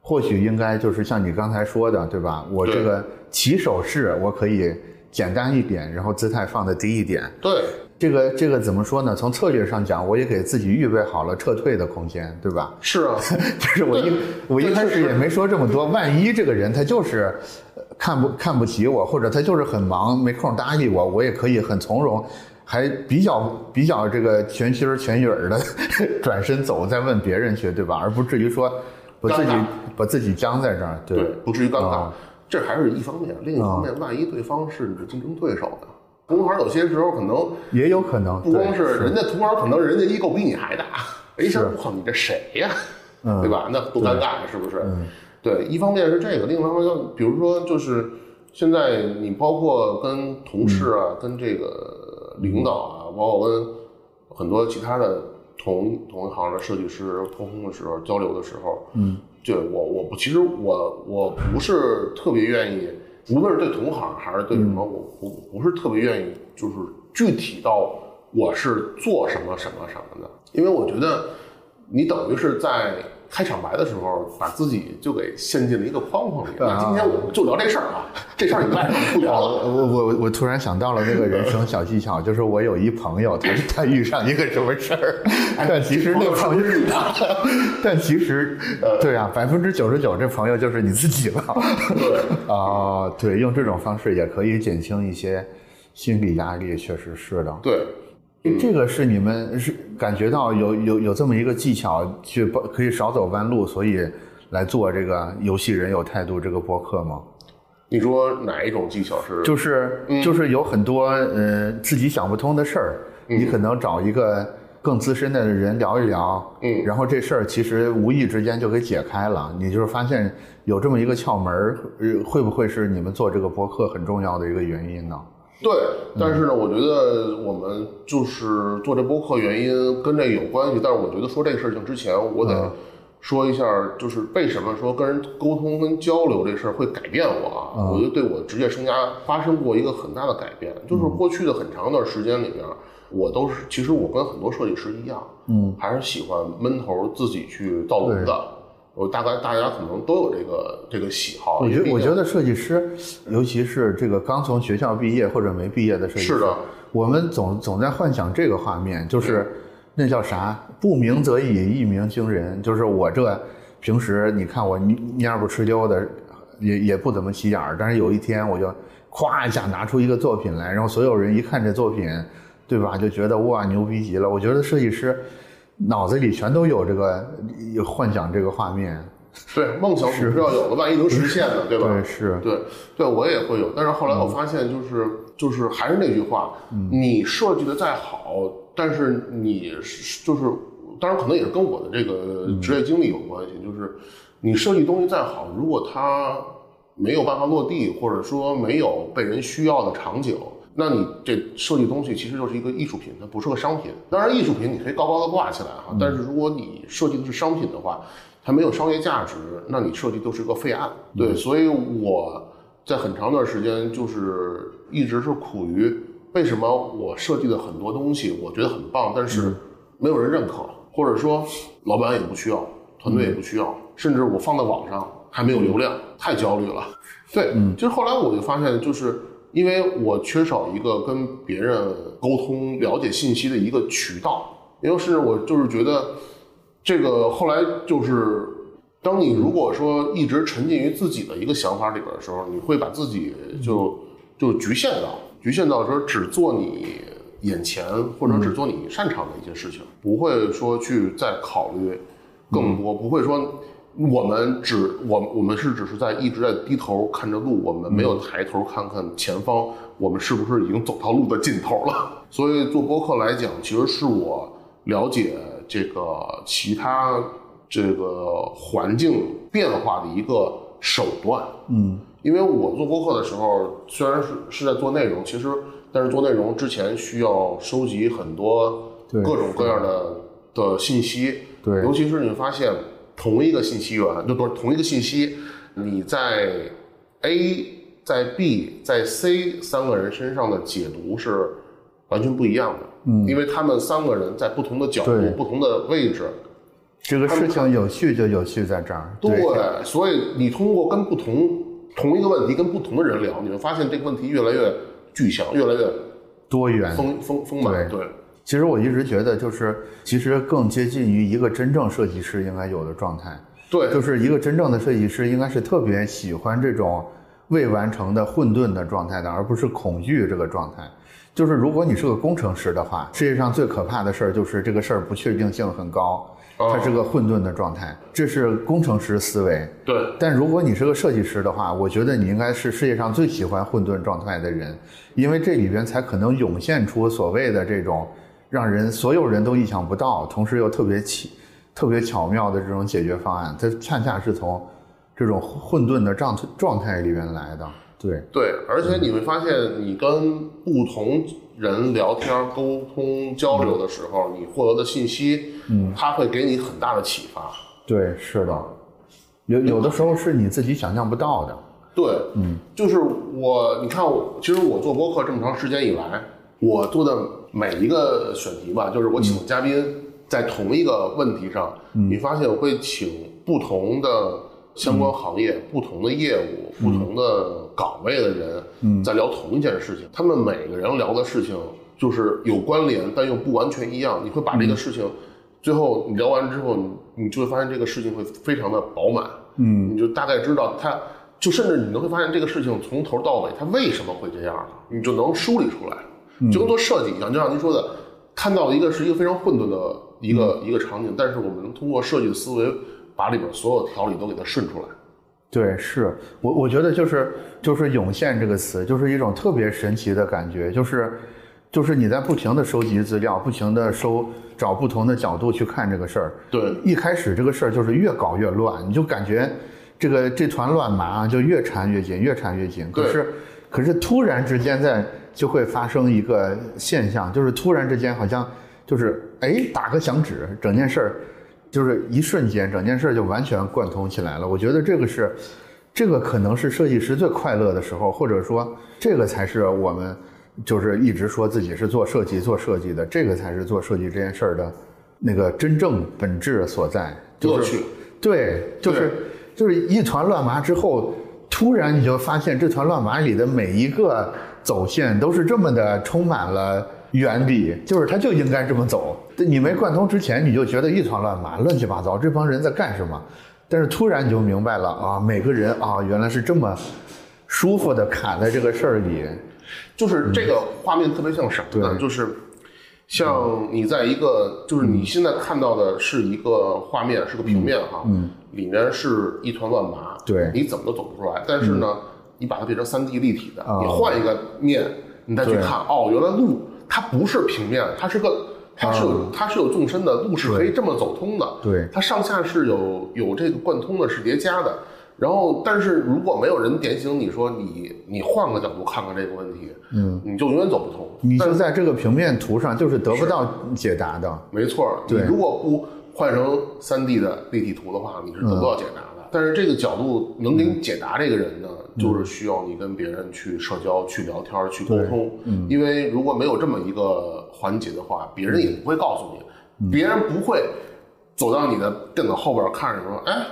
或许应该就是像你刚才说的，对吧？我这个起手式我可以简单一点，然后姿态放的低一点。对，这个这个怎么说呢？从策略上讲，我也给自己预备好了撤退的空间，对吧？是啊，就是我一我一开始也没说这么多，万一这个人他就是呃看不看不起我，或者他就是很忙没空搭理我，我也可以很从容，还比较比较这个全心儿全意儿的 转身走，再问别人去，对吧？而不至于说把自己把自己僵在这儿，对，不至于尴尬啊。这还是一方面，另一方面，万一对方是你的竞争对手呢？同行有些时候可能也有可能，不光是人家同行，可能人家 ego 比你还大。哎，想我靠，你这谁呀？嗯对吧？那多尴尬，是不是？对，一方面是这个，另一方面就比如说，就是现在你包括跟同事啊，跟这个领导啊，包括跟很多其他的同同一行的设计师沟通的时候、交流的时候，嗯，对我我不，其实我我不是特别愿意，无论是对同行还是对什么，我不不是特别愿意，就是具体到我是做什么什么什么的，因为我觉得你等于是在开场白的时候把自己就给陷进了一个框框里。那今天我们就聊这事儿啊，这事儿以外不聊了。我我我突然想到了那个人生小技巧，就是我有一朋友，他他遇上一个什么事儿，但其实那朋友是你的，但其实对啊，百分之九十九这朋友就是你自己了。对，啊、对，用这种方式也可以减轻一些心理压力，确实是的。对，这个是你们是感觉到有有有这么一个技巧，去帮可以少走弯路，所以来做这个游戏人有态度这个播客吗？你说哪一种技巧是？就是就是有很多呃自己想不通的事儿，你可能找一个更资深的人聊一聊，嗯然后这事儿其实无意之间就给解开了。你就是发现有这么一个窍门儿，呃会不会是你们做这个播客很重要的一个原因呢？对，但是呢，我觉得我们就是做这播客原因跟这有关系，但是我觉得说这个事情之前，我得说一下，就是为什么说跟人沟通跟交流这事儿会改变我啊？我觉得对我职业生涯发生过一个很大的改变，就是过去的很长一段时间里面，我都是其实我跟很多设计师一样，嗯，还是喜欢闷头自己去造轮子。我大概大家可能都有这个这个喜好。我觉得，我觉得设计师，尤其是这个刚从学校毕业或者没毕业的设计师，是的，我们总总在幻想这个画面，就是那叫啥？不鸣则已，一鸣惊人。就是我这平时你看我蔫不哧溜的，也也不怎么起眼儿，但是有一天我就咵一下拿出一个作品来，然后所有人一看这作品，对吧，就觉得哇牛逼极了。我觉得设计师脑子里全都有这个幻想这个画面。对梦想总是要有的，万一能实现呢，对吧？对，是，对，对我也会有，但是后来我发现，就是、就是还是那句话，你设计的再好，但是你就是，当然可能也是跟我的这个职业经历有关系，就是你设计东西再好，如果它没有办法落地，或者说没有被人需要的场景。那你这设计东西其实就是一个艺术品，它不是个商品。当然，艺术品你可以高高的挂起来哈，但是如果你设计的是商品的话，它没有商业价值，那你设计都是个废案。对，所以我在很长一段时间就是一直是苦于为什么我设计的很多东西我觉得很棒，但是没有人认可，或者说老板也不需要，团队也不需要，甚至我放在网上还没有流量，太焦虑了。对，嗯其实后来我就发现，就是因为我缺少一个跟别人沟通、了解信息的一个渠道，因为是我就是觉得。这个后来就是，当你如果说一直沉浸于自己的一个想法里边的时候，你会把自己就就局限到局限到说只做你眼前或者只做你擅长的一些事情，不会说去再考虑更多，不会说我们只我我们是只是在一直在低头看着路，我们没有抬头看看前方，我们是不是已经走到路的尽头了？所以做播客来讲，其实是我了解。这个其他这个环境变化的一个手段，嗯，因为我做播客的时候，虽然是是在做内容，其实但是做内容之前需要收集很多对各种各样的的信息，对尤其是你发现同一个信息源，就不是同一个信息，你在 A 在 B 在 C 三个人身上的解读是完全不一样的。嗯，因为他们三个人在不同的角度、不同的位置，这个事情有趣就有趣在这儿。对，所以你通过跟不同同一个问题跟不同的人聊，你会发现这个问题越来越具象，越来越多元。丰丰丰满。对，其实我一直觉得，就是其实更接近于一个真正设计师应该有的状态。对，就是一个真正的设计师应该是特别喜欢这种未完成的混沌的状态的，而不是恐惧这个状态。就是如果你是个工程师的话，世界上最可怕的事儿就是这个事儿不确定性很高。它是个混沌的状态，这是工程师思维。对，但如果你是个设计师的话，我觉得你应该是世界上最喜欢混沌状态的人，因为这里边才可能涌现出所谓的这种让人所有人都意想不到，同时又特别奇、特别巧妙的这种解决方案。它恰恰是从这种混沌的状状态里边来的。对对，而且你会发现，你跟不同人聊天、沟通、交流的时候，你获得的信息，嗯，它会给你很大的启发。对，是的，有有的时候是你自己想象不到的。对，嗯，就是我，你看，我其实我做播客这么长时间以来，我做的每一个选题吧，就是我请嘉宾在同一个问题上，你发现我会请不同的。相关行业、不同的业务、不同的岗位的人，在聊同一件事情。他们每个人聊的事情就是有关联，但又不完全一样。你会把这个事情，最后你聊完之后，你你就会发现这个事情会非常的饱满。嗯，你就大概知道它，就甚至你能会发现这个事情从头到尾它为什么会这样，你就能梳理出来。就跟做设计一样，就像您说的，看到一个是一个非常混沌的一个一个场景，但是我们能通过设计的思维。把里边所有条理都给它顺出来，对，是我我觉得就是就是涌现这个词，就是一种特别神奇的感觉，就是就是你在不停的收集资料，不停的收找不同的角度去看这个事儿。对，一开始这个事儿就是越搞越乱，你就感觉这个这团乱麻就越缠越紧，越缠越紧。可是可是突然之间在就会发生一个现象，就是突然之间好像就是哎打个响指，整件事儿。就是一瞬间，整件事儿就完全贯通起来了。我觉得这个是，这个可能是设计师最快乐的时候，或者说，这个才是我们就是一直说自己是做设计、做设计的，这个才是做设计这件事儿的那个真正本质所在。乐趣。对，就是就是一团乱麻之后，突然你就发现这团乱麻里的每一个走线都是这么的充满了。原理就是它就应该这么走。你没贯通之前，你就觉得一团乱麻、乱七八糟，这帮人在干什么？但是突然你就明白了啊，每个人啊，原来是这么舒服的卡在这个事儿里。就是这个画面特别像什么呢？就是像你在一个，就是你现在看到的是一个画面，是个平面哈，嗯，里面是一团乱麻，对，你怎么都走不出来。但是呢，你把它变成三 D 立体的，你换一个面，你再去看，哦，原来路。它不是平面，它是个，它是有它是有纵深的，路是可以这么走通的。对，它上下是有有这个贯通的，是叠加的。然后，但是如果没有人点醒你说你你换个角度看看这个问题，嗯，你就永远走不通。你就在这个平面图上就是得不到解答的。没错，你如果不换成三 D 的立体图的话，你是得不到解答的。但是这个角度能给你解答这个人呢？就是需要你跟别人去社交、去聊天、去沟通，因为如果没有这么一个环节的话，别人也不会告诉你，别人不会走到你的电脑后边看着说：“哎，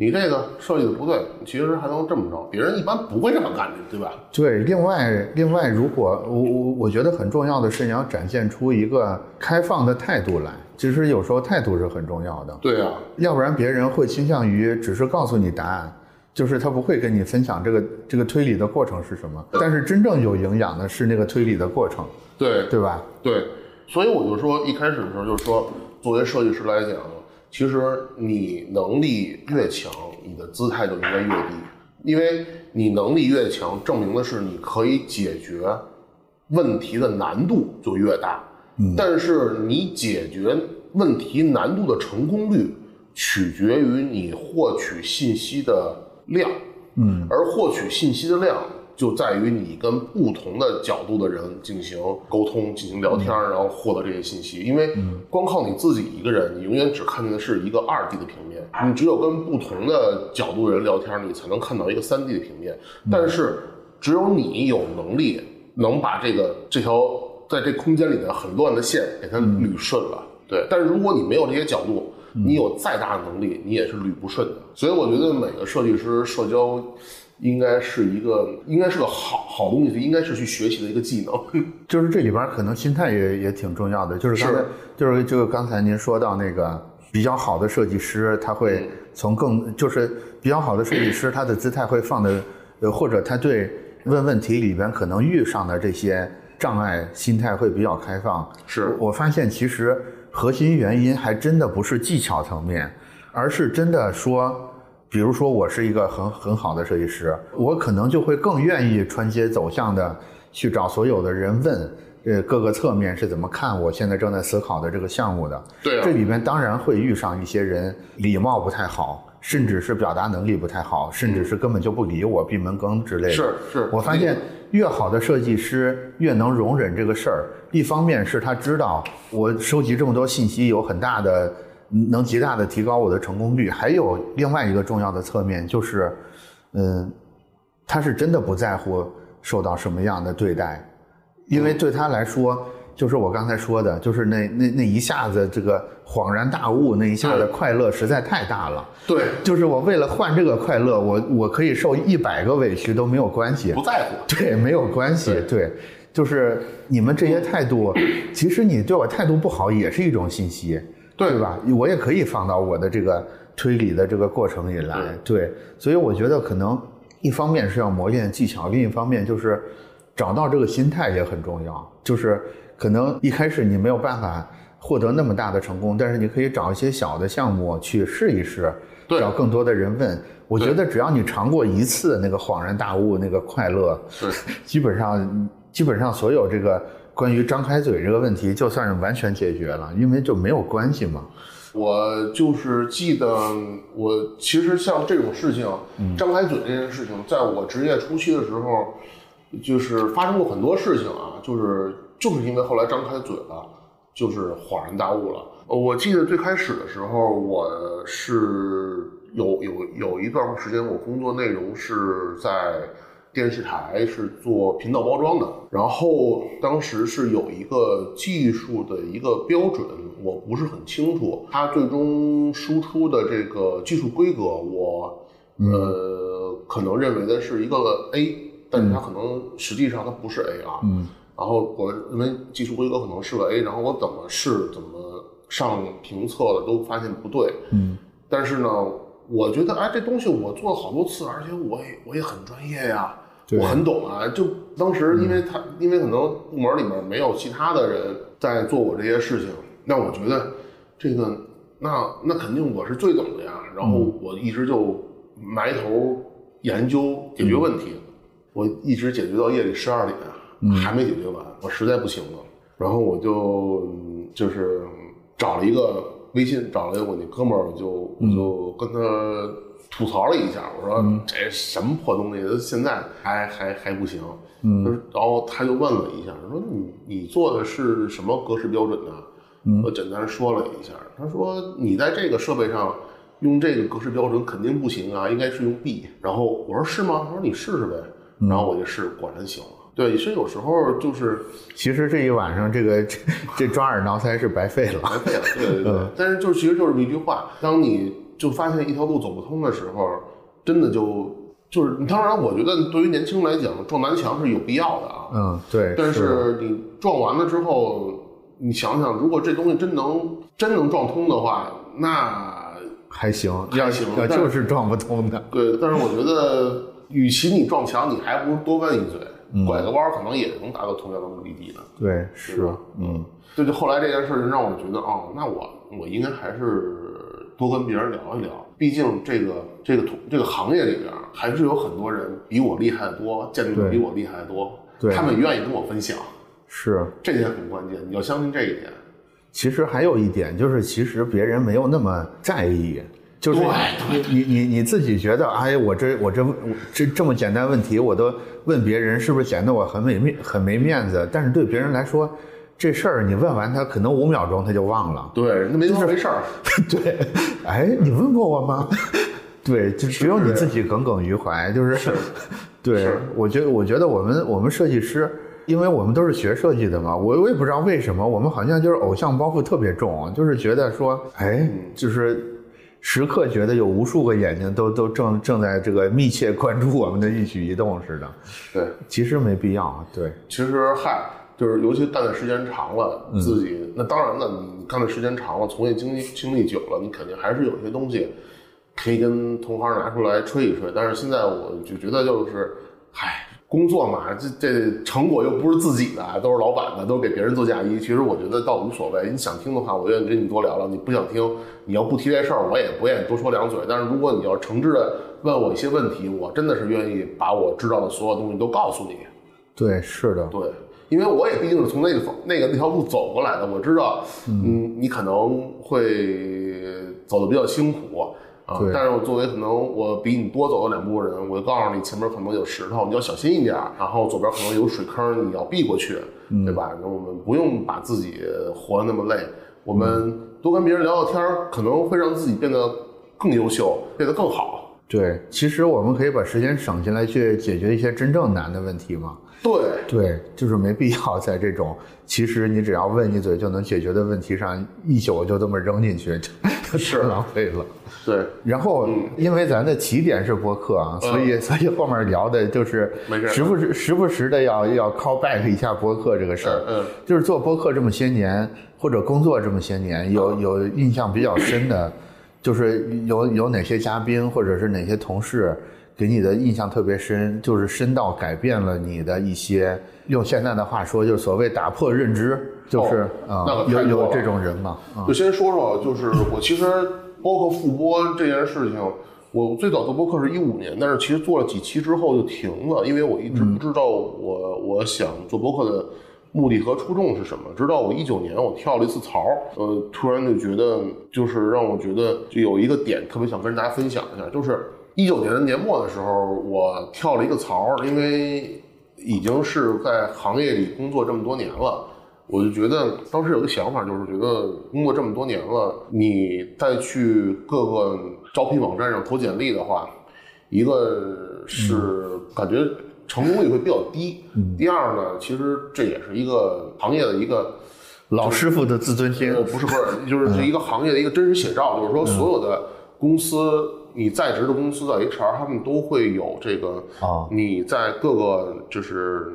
你这个设计的不对，其实还能这么着。”别人一般不会这么干的，对吧？对。另外，另外，如果我我我觉得很重要的是，你要展现出一个开放的态度来。其实有时候态度是很重要的。对啊，要不然别人会倾向于只是告诉你答案。就是他不会跟你分享这个这个推理的过程是什么，但是真正有营养的是那个推理的过程，对对吧？对，所以我就说一开始的时候就是说，作为设计师来讲，其实你能力越强，你的姿态就应该越低，因为你能力越强，证明的是你可以解决问题的难度就越大，但是你解决问题难度的成功率取决于你获取信息的。量，嗯，而获取信息的量就在于你跟不同的角度的人进行沟通、进行聊天，然后获得这些信息。因为光靠你自己一个人，你永远只看见的是一个二 D 的平面。你只有跟不同的角度的人聊天，你才能看到一个三 D 的平面。但是，只有你有能力能把这个这条在这空间里的很乱的线给它捋顺了。对，但是如果你没有这些角度，你有再大的能力，你也是捋不顺的。所以我觉得每个设计师社交，应该是一个，应该是个好好东西，应该是去学习的一个技能。就是这里边可能心态也也挺重要的。就是刚才，就是就刚才您说到那个比较好的设计师，他会从更就是比较好的设计师，他的姿态会放的，呃，或者他对问问题里边可能遇上的这些障碍，心态会比较开放。是我发现其实。核心原因还真的不是技巧层面，而是真的说，比如说我是一个很很好的设计师，我可能就会更愿意穿街走巷的去找所有的人问，呃，各个侧面是怎么看我现在正在思考的这个项目的。对啊这里面当然会遇上一些人礼貌不太好，甚至是表达能力不太好，甚至是根本就不理我，闭门羹之类的。是是我发现越好的设计师越能容忍这个事儿。一方面是他知道我收集这么多信息有很大的能极大的提高我的成功率，还有另外一个重要的侧面就是，嗯，他是真的不在乎受到什么样的对待，因为对他来说。就是我刚才说的，就是那那那一下子这个恍然大悟，那一下子快乐实在太大了。对，就是我为了换这个快乐，我我可以受一百个委屈都没有关系不。在乎。对，没有关系。对，就是你们这些态度，其实你对我态度不好也是一种信息，对吧？我也可以放到我的这个推理的这个过程里来。对，所以我觉得可能一方面是要磨练技巧，另一方面就是找到这个心态也很重要。就是可能一开始你没有办法获得那么大的成功，但是你可以找一些小的项目去试一试，对找更多的人问。我觉得只要你尝过一次那个恍然大悟那个快乐，对，基本上基本上所有这个关于张开嘴这个问题，就算是完全解决了，因为就没有关系嘛。我就是记得，我其实像这种事情，张开嘴这件事情，在我职业初期的时候，就是发生过很多事情啊，就是就是因为后来张开嘴了，就是恍然大悟了。我记得最开始的时候，我是有有有一段时间，我工作内容是在电视台是做频道包装的，然后当时是有一个技术的一个标准，我不是很清楚，它最终输出的这个技术规格，我呃可能认为的是一个 A，但是它可能实际上它不是 A 啊，嗯。然后我认为技术规格可能是个 A，然后我怎么试怎么上评测的都发现不对，嗯。但是呢，我觉得哎，这东西我做了好多次，而且我也我也很专业呀，对我很懂啊。就当时因为他、因为可能部门里面没有其他的人在做我这些事情，那我觉得这个那那肯定我是最懂的呀。然后我一直就埋头研究解决问题，我一直解决到夜里十二点，还没解决完，我实在不行了。然后我就嗯就是找了一个微信，找了一个我那哥们儿，我就我就跟他吐槽了一下，我说、这什么破东西，现在还还还不行。嗯，然后他就问了一下，说你你做的是什么格式标准呢？我简单说了一下，他说你在这个设备上用这个格式标准肯定不行啊，应该是用 B。然后我说是吗？他说你试试呗。然后我就试，果然行了。对，所以有时候就是其实这一晚上这个这这抓耳挠腮是白费了。白费了，对对对。但是就其实就是一句话，当你就发现一条路走不通的时候，真的就就是，当然我觉得对于年轻人来讲，撞南墙是有必要的啊。嗯，对。但是你撞完了之后，你想想，如果这东西真能真能撞通的话，那还行，还行要就是撞不通的。对。但是我觉得，与其你撞墙，你还不如多问一嘴，嗯拐个弯儿可能也能达到同样的目的地呢。对，是，嗯，对，就后来这件事儿让我觉得，哦，那我我应该还是多跟别人聊一聊，毕竟这个这个同这个行业里边还是有很多人比我厉害的多，见识比我厉害的多，对他们愿意跟我分享，是。这点很关键，你要相信这一点。其实还有一点就是，其实别人没有那么在意，就是你你你你自己觉得，哎，我这我这我这这么简单问题，我都问别人，是不是显得我很没面很没面子？但是对别人来说，这事儿你问完他，可能五秒钟他就忘了。对，那没错没事儿。对，哎，你问过我吗？对，就只有你自己耿耿于怀，就是，对是我觉得，我觉得我们我们设计师，因为我们都是学设计的嘛，我我也不知道为什么，我们好像就是偶像包袱特别重，就是觉得说，哎，就是时刻觉得有无数个眼睛都都正正在这个密切关注我们的一举一动似的，对，其实没必要，对，其实嗨，就是尤其干的时间长了，嗯自己那当然了，你干的时间长了，从业经历经历久了，你肯定还是有一些东西可以跟同行拿出来吹一吹。但是现在我就觉得就是，嗨，工作嘛，这这成果又不是自己的，都是老板的，都是给别人做嫁衣。其实我觉得倒无所谓。你想听的话，我愿意跟你多聊聊；你不想听，你要不提这事儿，我也不愿意多说两嘴。但是如果你要诚挚的问我一些问题，我真的是愿意把我知道的所有东西都告诉你。对，是的，对，因为我也毕竟是从那个那个那条路走过来的，我知道，嗯，你可能会走的比较辛苦啊，但是我作为可能我比你多走了两步的人，我就告诉你前面可能有石头，你要小心一点，然后左边可能有水坑，你要避过去，对吧？那我们不用把自己活得那么累，我们多跟别人聊聊天，可能会让自己变得更优秀，变得更好。对，其实我们可以把时间省下来去解决一些真正难的问题嘛。对，对，就是没必要在这种其实你只要问一嘴就能解决的问题上一宿就这么扔进去，就是浪费了。对，然后，因为咱的起点是播客啊，所以所以后面聊的就是时不时时不时的要要 call back 一下播客这个事儿。嗯嗯就是做播客这么些年，或者工作这么些年，有有印象比较深的，就是有有哪些嘉宾或者是哪些同事给你的印象特别深，就是深到改变了你的一些，用现在的话说，就是所谓打破认知，就是啊、哦那有有这种人嘛啊。就先说说，就是我其实包括复播这件事情，我最早做播客是一五年，但是其实做了几期之后就停了，因为我一直不知道我我想做播客的目的和初衷是什么。直到我一九年我跳了一次槽，呃，突然就觉得就是让我觉得就有一个点特别想跟大家分享一下，就是一九年的年末的时候，我跳了一个槽，因为已经是在行业里工作这么多年了。我就觉得当时有个想法，就是觉得工作这么多年了，你再去各个招聘网站上投简历的话，一个是感觉成功率会比较低，第二呢，其实这也是一个行业的一个老师傅的自尊心。呃，不是不是，就是这一个行业的一个真实写照，就是说所有的公司，你在职的公司的 HR，他们都会有这个啊。你在各个就是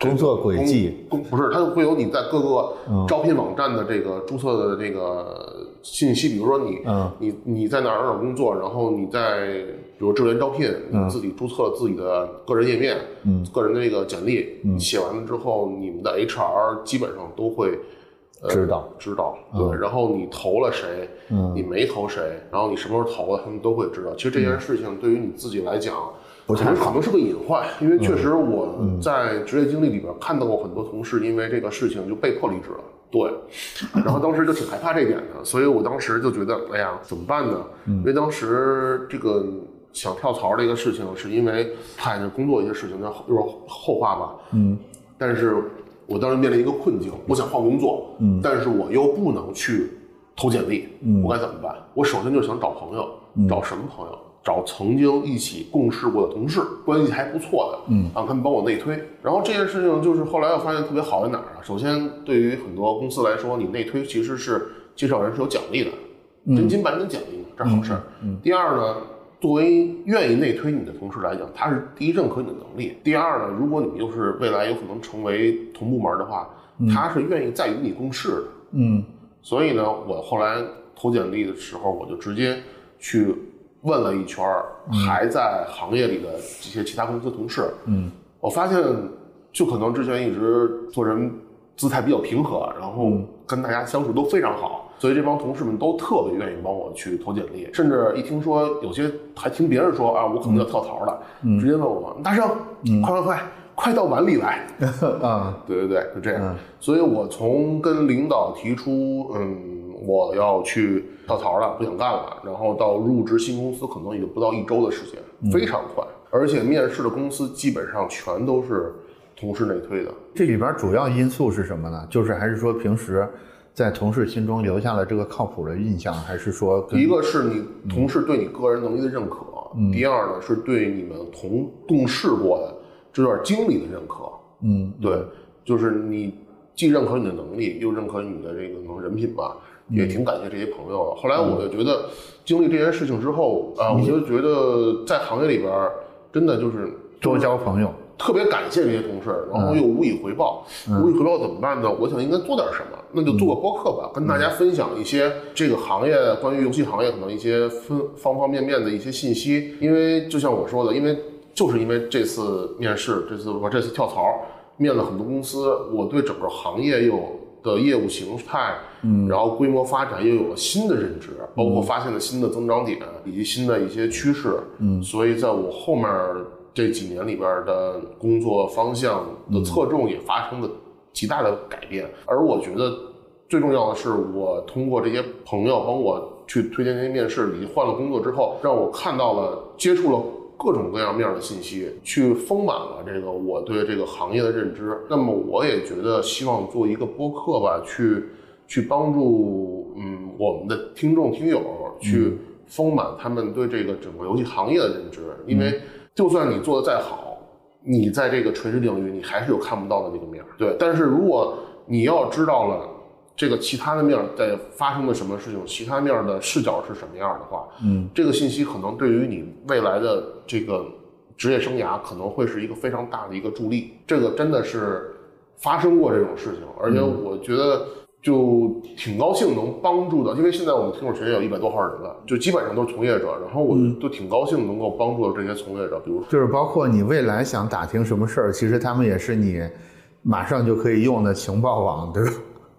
工作轨迹。工，不是，他会有你在各个招聘网站的这个注册的这个信息，比如说你嗯。你你在哪儿哪儿工作，然后你在比如智联招聘，你自己注册自己的个人页面，嗯。个人的这个简历，嗯。写完了之后，你们的 HR 基本上都会。呃知道知道，对，然后你投了谁，嗯你没投谁，然后你什么时候投的，他们都会知道。其实这件事情对于你自己来讲，不太可能可能是个隐患，因为确实我在职业经历里边看到过很多同事因为这个事情就被迫离职了。对，然后当时就挺害怕这一点的，所以我当时就觉得，哎呀，怎么办呢？因为当时这个想跳槽的一个事情，是因为看着工作一些事情，那就是后话吧。嗯，但是我当时面临一个困境，我想换工作，嗯，但是我又不能去投简历，嗯，我该怎么办？我首先就想找朋友，找什么朋友？找曾经一起共事过的同事，关系还不错的，嗯，让他们帮我内推。然后这件事情就是后来我发现特别好在哪儿啊？首先，对于很多公司来说，你内推其实是介绍人是有奖励的，真金白银的奖励嘛，这是好事儿。第二呢，作为愿意内推你的同事来讲，他是第一认可你的能力。第二呢，如果你们又是未来有可能成为同部门的话，他是愿意再与你共事的。嗯所以呢，我后来投简历的时候，我就直接去问了一圈还在行业里的这些其他公司同事。嗯，我发现，就可能之前一直做人姿态比较平和，然后跟大家相处都非常好，所以这帮同事们都特别愿意帮我去投简历，甚至一听说有些还听别人说啊，我可能要跳槽了，直接问我大圣，快快快，快到碗里来。啊 对对对，就这样。嗯所以我从跟领导提出，嗯，我要去跳槽了，不想干了，然后到入职新公司，可能也就不到一周的时间，嗯非常快。而且面试的公司基本上全都是同事内推的。这里边主要因素是什么呢？就是还是说平时在同事心中留下了这个靠谱的印象，还是说一个是你同事对你个人能力的认可，嗯第二呢是对你们同共事过的这段经历的认可。嗯对，就是你既认可你的能力，又认可你的这个能人品吧，也挺感谢这些朋友的。后来我就觉得，经历这件事情之后啊，我就觉得在行业里边真的就是多交朋友。特别感谢这些同事，然后又无以回报。无以回报怎么办呢？我想应该做点什么，那就做个播客吧，跟大家分享一些这个行业关于游戏行业可能一些分方方面面的一些信息。因为就像我说的，因为就是因为这次面试，这次我这次跳槽，面了很多公司，我对整个行业又有的业务形态，嗯，然后规模发展又有了新的认知，包括发现了新的增长点以及新的一些趋势，嗯，所以在我后面这几年里边的工作方向的侧重也发生了极大的改变，而我觉得最重要的是，我通过这些朋友帮我去推荐这些面试，以及换了工作之后，让我看到了、接触了各种各样面的信息，去丰满了这个我对这个行业的认知。那么，我也觉得希望做一个播客吧，去去帮助嗯我们的听众听友去丰满他们对这个整个游戏行业的认知，因为就算你做的再好，你在这个垂直领域你还是有看不到的那个面儿。对，但是如果你要知道了这个其他的面儿在发生了什么事情，其他面儿的视角是什么样的话，嗯，这个信息可能对于你未来的这个职业生涯可能会是一个非常大的一个助力。这个真的是发生过这种事情，而且我觉得就挺高兴能帮助到，因为现在我们听众群也有一百多号人了，就基本上都是从业者，然后我就挺高兴能够帮助到这些从业者，比如说就是包括你未来想打听什么事儿，其实他们也是你马上就可以用的情报网，对吧？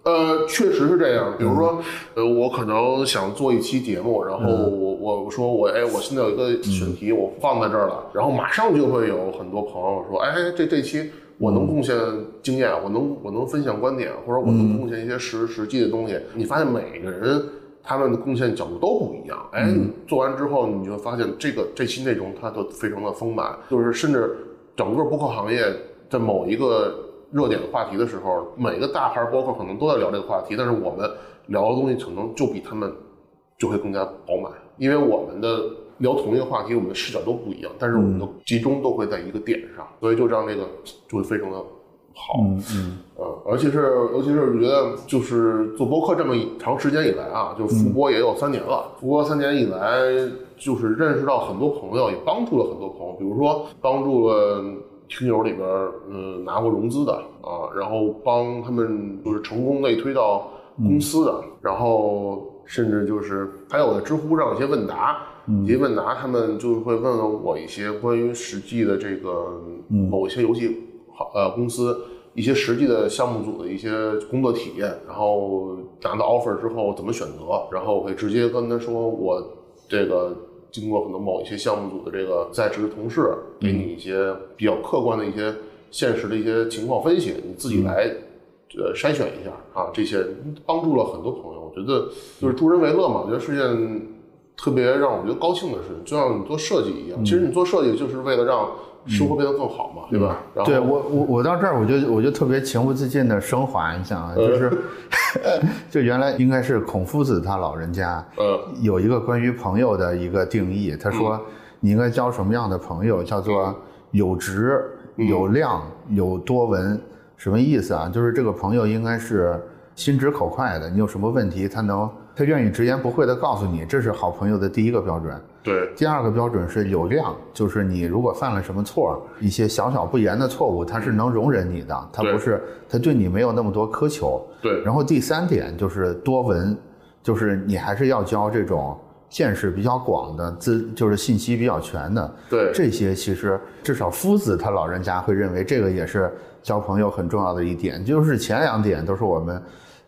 呃，确实是这样。比如说，呃，我可能想做一期节目，然后我我我说我哎，我现在有一个选题，我放在这儿了，然后马上就会有很多朋友说，哎，这这期我能贡献经验，我能我能分享观点，或者我能贡献一些实实际的东西。你发现每个人他们的贡献角度都不一样，哎，你做完之后，你就发现这个这期内容它都非常的丰满，就是。甚至整个播客行业在某一个。热点的话题的时候，每个大牌播客可能都在聊这个话题，但是我们聊的东西可能就比他们就会更加饱满，因为我们的聊同一个话题，我们的视角都不一样，但是我们的集中都会在一个点上，所以就让这个就会非常的好。嗯嗯，呃，而且是尤其是我觉得就是做播客这么长时间以来啊，就复播也有三年了，复播三年以来，就是认识到很多朋友，也帮助了很多朋友，比如说帮助了。听友里边，嗯，拿过融资的啊，然后帮他们就是成功内推到公司的，然后甚至就是还有在知乎上有些问答，一些问答他们就会问问我一些关于实际的这个某一些游戏好呃公司一些实际的项目组的一些工作体验，然后拿到 offer 之后怎么选择，然后我会直接跟他说我这个。经过可能某一些项目组的这个在职的同事，给你一些比较客观的一些现实的一些情况分析，你自己来呃筛选一下啊，这些帮助了很多朋友。我觉得就是助人为乐嘛，我觉得是件特别让我觉得高兴的事情，就像你做设计一样。其实你做设计就是为了让生活变得更好嘛，对吧？对我我我到这儿我就我就特别情不自禁的升华一下啊，就是。就原来应该是孔夫子他老人家，有一个关于朋友的一个定义。他说，你应该交什么样的朋友？叫做有直、有量、有多闻。什么意思啊？就是这个朋友应该是心直口快的。你有什么问题，他能他愿意直言不讳的告诉你，这是好朋友的第一个标准。对，第二个标准是有量，就是你如果犯了什么错，一些小小不严的错误，他是能容忍你的，他不是他对你没有那么多苛求。对，然后第三点就是多闻，就是你还是要交这种见识比较广的资，就是信息比较全的。对，这些其实至少夫子他老人家会认为这个也是交朋友很重要的一点。就是前两点都是我们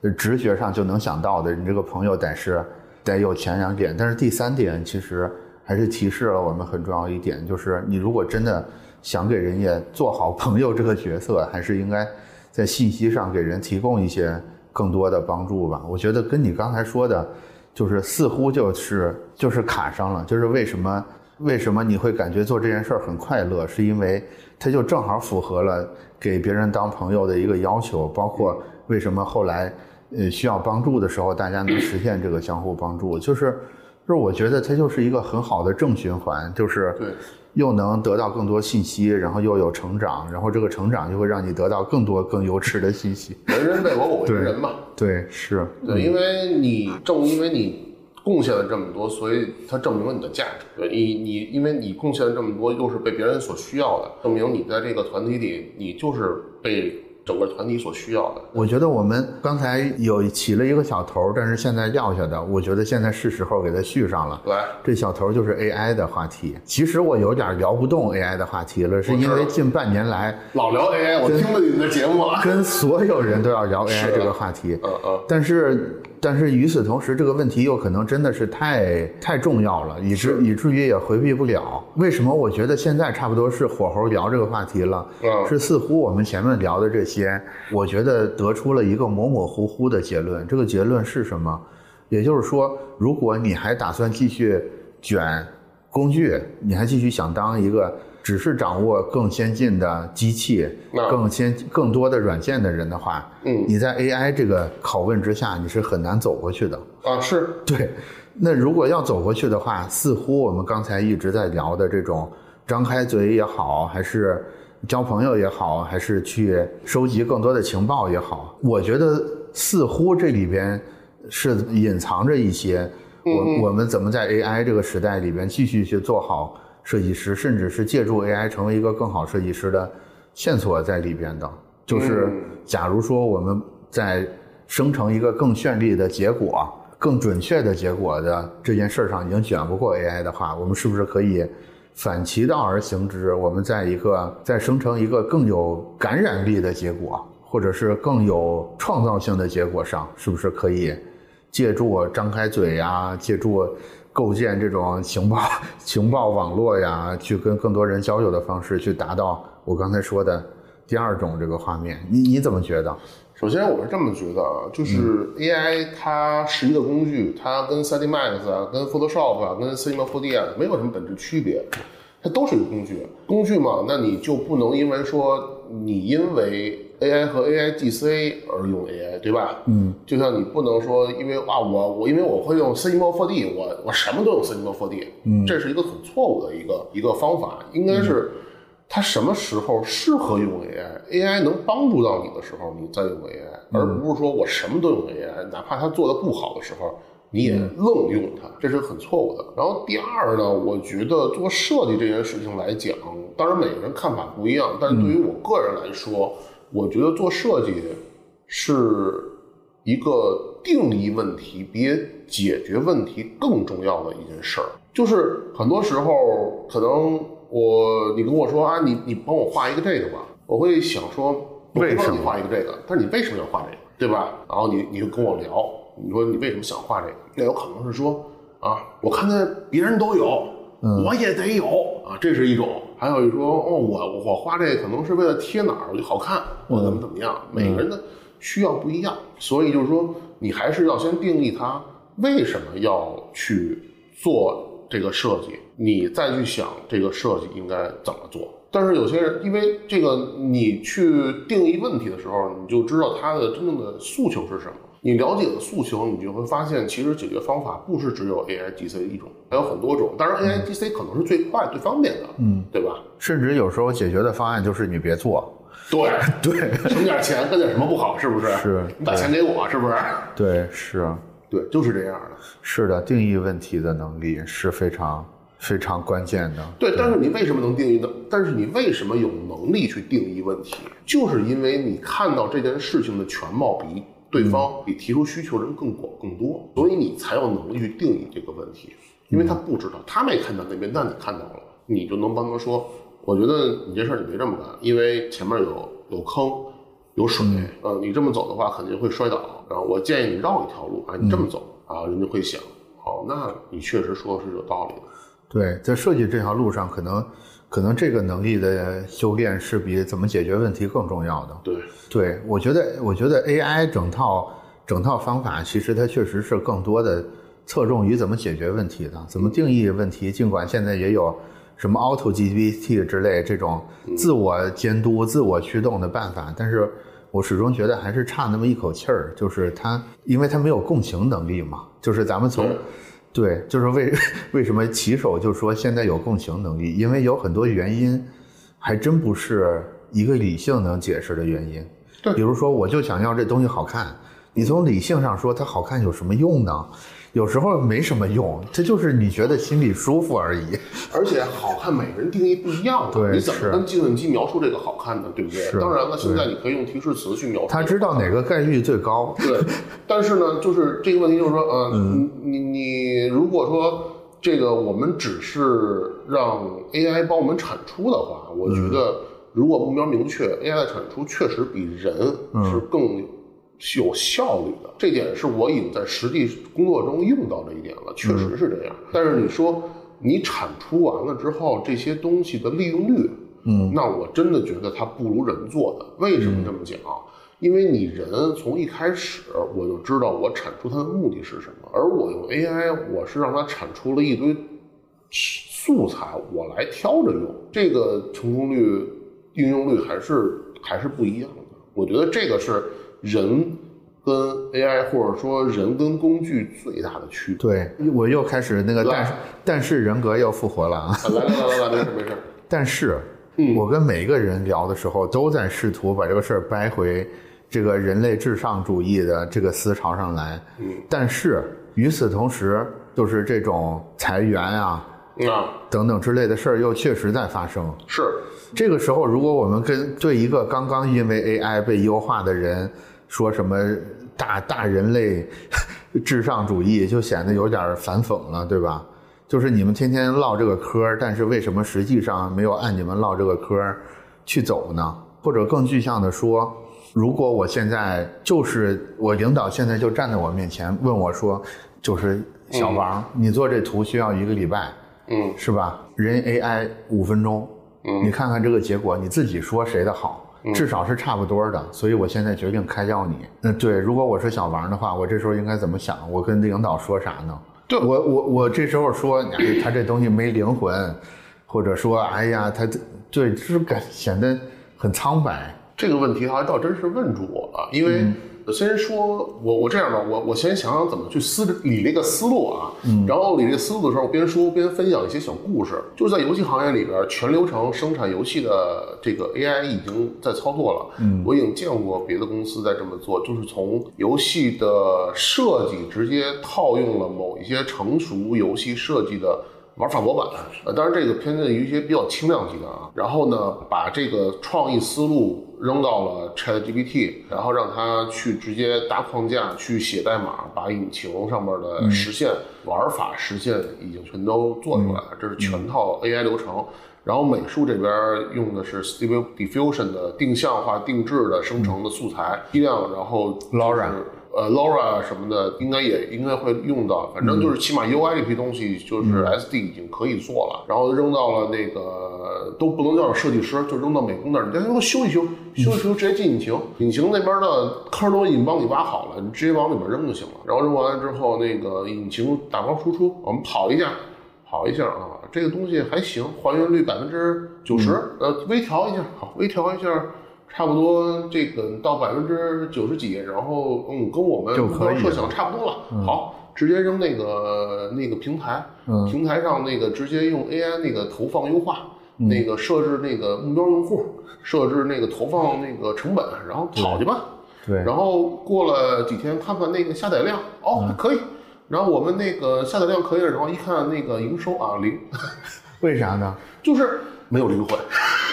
直觉上就能想到的，你这个朋友得是。得有前两点，但是第三点其实还是提示了我们很重要一点，就是你如果真的想给人家做好 朋友这个角色，还是应该在信息上给人提供一些更多的帮助吧。我觉得跟你刚才说的，就是似乎就是就是卡上了，就是为什么为什么你会感觉做这件事儿很快乐，是因为它就正好符合了给别人当朋友的一个要求，包括为什么后来。呃，需要帮助的时候，大家能实现这个相互帮助，就是，就是我觉得它就是一个很好的正循环，就是对，又能得到更多信息，然后又有成长，然后这个成长就会让你得到更多更优质的信息。人人为我，我为人嘛。对，是对，因为你正因为你贡献了这么多，所以它证明了你的价值。对你，你因为你贡献了这么多，又是被别人所需要的，证明你在这个团体里，你就是被。整个团体所需要的。我觉得我们刚才有起了一个小头，但是现在撂下的，我觉得现在是时候给它续上了。来，这小头就是 AI 的话题。其实我有点聊不动 AI 的话题了，是因为近半年来老聊 AI，我听了你们的节目了，跟所有人都要聊 AI 这个话题。嗯嗯，但是，但是与此同时，这个问题又可能真的是太太重要了，以至以至于也回避不了。为什么我觉得现在差不多是火候聊这个话题了？嗯是似乎我们前面聊的这些，我觉得得出了一个模模糊糊的结论。这个结论是什么？也就是说，如果你还打算继续卷工具，你还继续想当一个只是掌握更先进的机器、更先更多的软件的人的话，嗯。你在 AI 这个拷问之下，你是很难走过去的。啊是，对，那如果要走过去的话，似乎我们刚才一直在聊的这种张开嘴也好，还是交朋友也好，还是去收集更多的情报也好，我觉得似乎这里边是隐藏着一些我我们怎么在 AI 这个时代里边继续去做好设计师，甚至是借助 AI 成为一个更好设计师的线索在里边的。就是嗯假如说我们在生成一个更绚丽的结果、更准确的结果的这件事儿上已经卷不过 AI 的话，我们是不是可以反其道而行之？我们在一个在生成一个更有感染力的结果，或者是更有创造性的结果上，是不是可以借助张开嘴呀，借助构建这种情报 情报网络呀，去跟更多人交流的方式，去达到我刚才说的第二种这个画面？你你怎么觉得？首先我是这么觉得啊，就是 AI 它是一个工具，它跟 3D Max 啊、跟 Photoshop 啊、跟 Cinema 4D 啊没有什么本质区别，它都是一个工具。工具嘛，那你就不能因为说你因为 AI 和 AI GC 而用 AI，对吧？嗯，就像你不能说因为啊我我因为我会用 Cinema 4D，我我什么都用 Cinema 4D，嗯，这是一个很错误的一个一个方法，应该是。它什么时候适合用 AI？AI 能帮助到你的时候，你再用 AI，而不是说我什么都用 AI，哪怕它做的不好的时候，你也愣用它，这是很错误的。然后第二呢，我觉得做设计这件事情来讲，当然每个人看法不一样，但是对于我个人来说，我觉得做设计是一个定义问题比解决问题更重要的一件事儿。就是很多时候，可能我你跟我说啊，你你帮我画一个这个吧，我会想说，为什么你画一个这个，但是你为什么要画这个，对吧？然后你你就跟我聊，你说你为什么想画这个？那有可能是说啊，我看见别人都有，我也得有啊，这是一种。还有一说哦，我我画这个可能是为了贴哪儿我就好看，我怎么怎么样，每个人的需要不一样，所以就是说，你还是要先定义它为什么要去做这个设计，你再去想这个设计应该怎么做。但是有些人，因为这个，你去定义问题的时候，你就知道他的真正的诉求是什么。你了解了诉求，你就会发现，其实解决方法不是只有 AI GC 一种，还有很多种。当然，AI GC 可能是最快、最方便的，嗯，对吧？甚至有时候解决的方案就是你别做。对，对省点钱干点什么不好？是不是？是你把钱给我，是不是？对，是对，就是这样的。是的，定义问题的能力是非常非常关键的。对，但是你为什么能定义呢？但是你为什么有能力去定义问题？就是因为你看到这件事情的全貌比对方、比提出需求人更广更多，所以你才有能力去定义这个问题。因为他不知道，他没看到那边，但你看到了，你就能帮他说：“我觉得你这事儿你别这么干，因为前面有有坑。”有水，呃，你这么走的话肯定会摔倒。然后我建议你绕一条路啊，你这么走啊，人家会想，哦，那你确实说的是有道理的。对，在设计这条路上，可能可能这个能力的修炼是比怎么解决问题更重要的。对，对，我觉得，我觉得 AI 整套整套方法，其实它确实是更多的侧重于怎么解决问题的，怎么定义问题。尽管现在也有什么 Auto GPT 之类这种自我监督、自我驱动的办法，但是我始终觉得还是差那么一口气儿，就是它，因为它没有共情能力嘛。就是咱们从对，就是为 为什么骑手就说现在有共情能力，因为有很多原因，还真不是一个理性能解释的原因。对比如说我就想要这东西好看，你从理性上说它好看有什么用呢？有时候没什么用，这就是你觉得心里舒服而已。而且好看每个人定义不一样啊，对你怎么跟计算机描述这个好看呢？对不对？是当然了，现在你可以用提示词去描述。他知道哪个概率最高。对，但是呢，就是这个问题就是说，呃，嗯你你你如果说这个我们只是让 AI 帮我们产出的话，我觉嗯得如果目标明确，AI 的产出确实比人嗯是更有效率的。这点是我已经在实际工作中用到的一点了，确实是这样。但是你说你产出完了之后，这些东西的利用率，嗯，那我真的觉得它不如人做的。为什么这么讲？因为你人从一开始我就知道我产出它的目的是什么，而我用 AI，我是让它产出了一堆素材，我来挑着用，这个成功率、应用率还是还是不一样的。我觉得这个是人跟 AI 或者说人跟工具最大的区别。对，我又开始那个，但是但是人格又复活了啊！啊来来来来来，没事没事。但是，我跟每个人聊的时候，都在试图把这个事儿掰回这个人类至上主义的这个思潮上来。嗯，但是与此同时，就是这种裁员啊啊，等等之类的事儿，又确实在发生。是这个时候，如果我们跟对一个刚刚因为 AI 被优化的人说什么大大人类 至上主义，就显得有点反讽了，对吧？就是你们天天唠这个嗑，但是为什么实际上没有按你们唠这个嗑去走呢？或者更具象的说，如果我现在就是我领导现在就站在我面前问我说，就是小王，你做这图需要一个礼拜，嗯是吧？人 AI 五分钟，嗯你看看这个结果，你自己说谁的好？至少是差不多的，所以我现在决定开掉你。嗯对，如果我是小王的话，我这时候应该怎么想？我跟领导说啥呢？对我我我这时候说，哎，他这东西没灵魂，或者说，哎呀，他这对，就是感显得很苍白。这个问题还倒真是问住我了，因为先说我我这样吧，我我先想想怎么去思理这个思路啊，然后理这个思路的时候，边说边分享一些小故事。就是在游戏行业里边，全流程生产游戏的这个 AI 已经在操作了，嗯，我已经见过别的公司在这么做，就是从游戏的设计直接套用了某一些成熟游戏设计的。玩法模板，呃，当然这个偏向于一些比较轻量级的啊。然后呢，把这个创意思路扔到了 ChatGPT，然后让它去直接搭框架，去写代码，把引擎上面的实现、玩法实现已经全都做出来了。这是全套 AI 流程。然后美术这边用的是 Stable Diffusion 的定向化定制的生成的素材批量，然后 Laura 呃，Laura 什么的，应该也应该会用到。反正就是起码 UI 这批东西，就是 SD 已经可以做了。然后扔到了那个都不能叫设计师，就扔到美工那儿，你再给我修一修，修一修直接进引擎。引擎那边的坑都已经帮你挖好了，你直接往里面扔就行了。然后扔完了之后，那个引擎打包输出，我们跑一下，跑一下啊，这个东西还行，还原率百分之九十，呃，微调一下，好，微调一下。差不多这个到百分之九十几，然后嗯，跟我们设想差不多了。好，直接扔那个那个平台，嗯平台上那个直接用 AI 那个投放优化，那个设置那个目标用户，设置那个投放那个成本，然后跑去吧。对，然后过了几天看看那个下载量，哦，还可以。然后我们那个下载量可以，然后一看那个营收啊零，为啥呢？就是没有灵魂。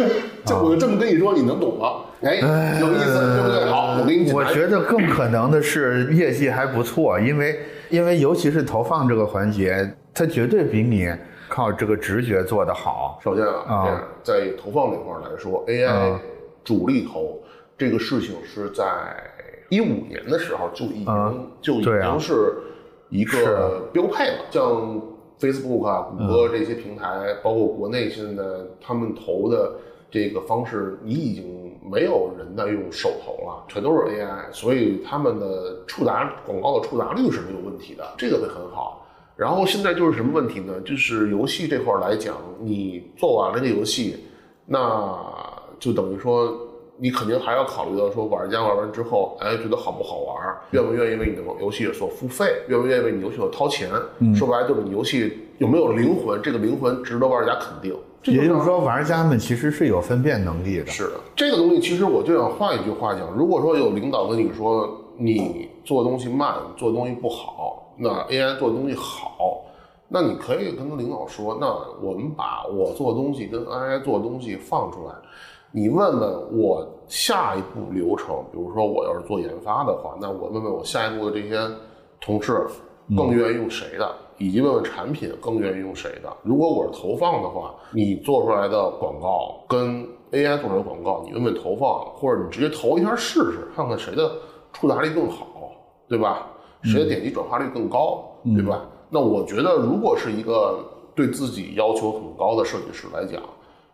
这我这么跟你说，你能懂吗？哎，有意思，对不对？好，我给你讲。我觉得更可能的是业绩还不错，因为因为尤其是投放这个环节，它绝对比你靠这个直觉做得好。首先啊，啊在投放这块儿来说，AI 啊主力投这个事情是在一五年的时候就已经、啊就已经是一个标配了，像 Facebook 啊、谷歌这些平台，包括国内现在他们投的这个方式，你已经没有人在用手投了，全都是 AI，所以他们的触达广告的触达率是没有问题的，这个会很好。然后现在就是什么问题呢？就是游戏这块儿来讲，你做完了这个游戏，那就等于说你肯定还要考虑到说玩家玩完之后，哎，觉得好不好玩，愿不愿意为你的游戏所付费，愿不愿意为你游戏所掏钱。说白了就是你游戏有没有灵魂，这个灵魂值得玩家肯定。这也就是说，玩家们其实是有分辨能力的。是的，这个东西其实我就想换一句话讲，如果说有领导跟你说你做东西慢，做东西不好，那 AI 做的东西好，那你可以跟领导说，那我们把我做东西跟 AI 做的东西放出来，你问问我下一步流程，比如说我要是做研发的话，那我问问我下一步的这些同事更愿意用谁的，以及问问产品更愿意用谁的。如果我是投放的话，你做出来的广告跟 AI 做出来的广告，你问问投放，或者你直接投一下试试，看看谁的触达率更好，对吧？谁的点击转化率更高，对吧？那我觉得，如果是一个对自己要求很高的设计师来讲，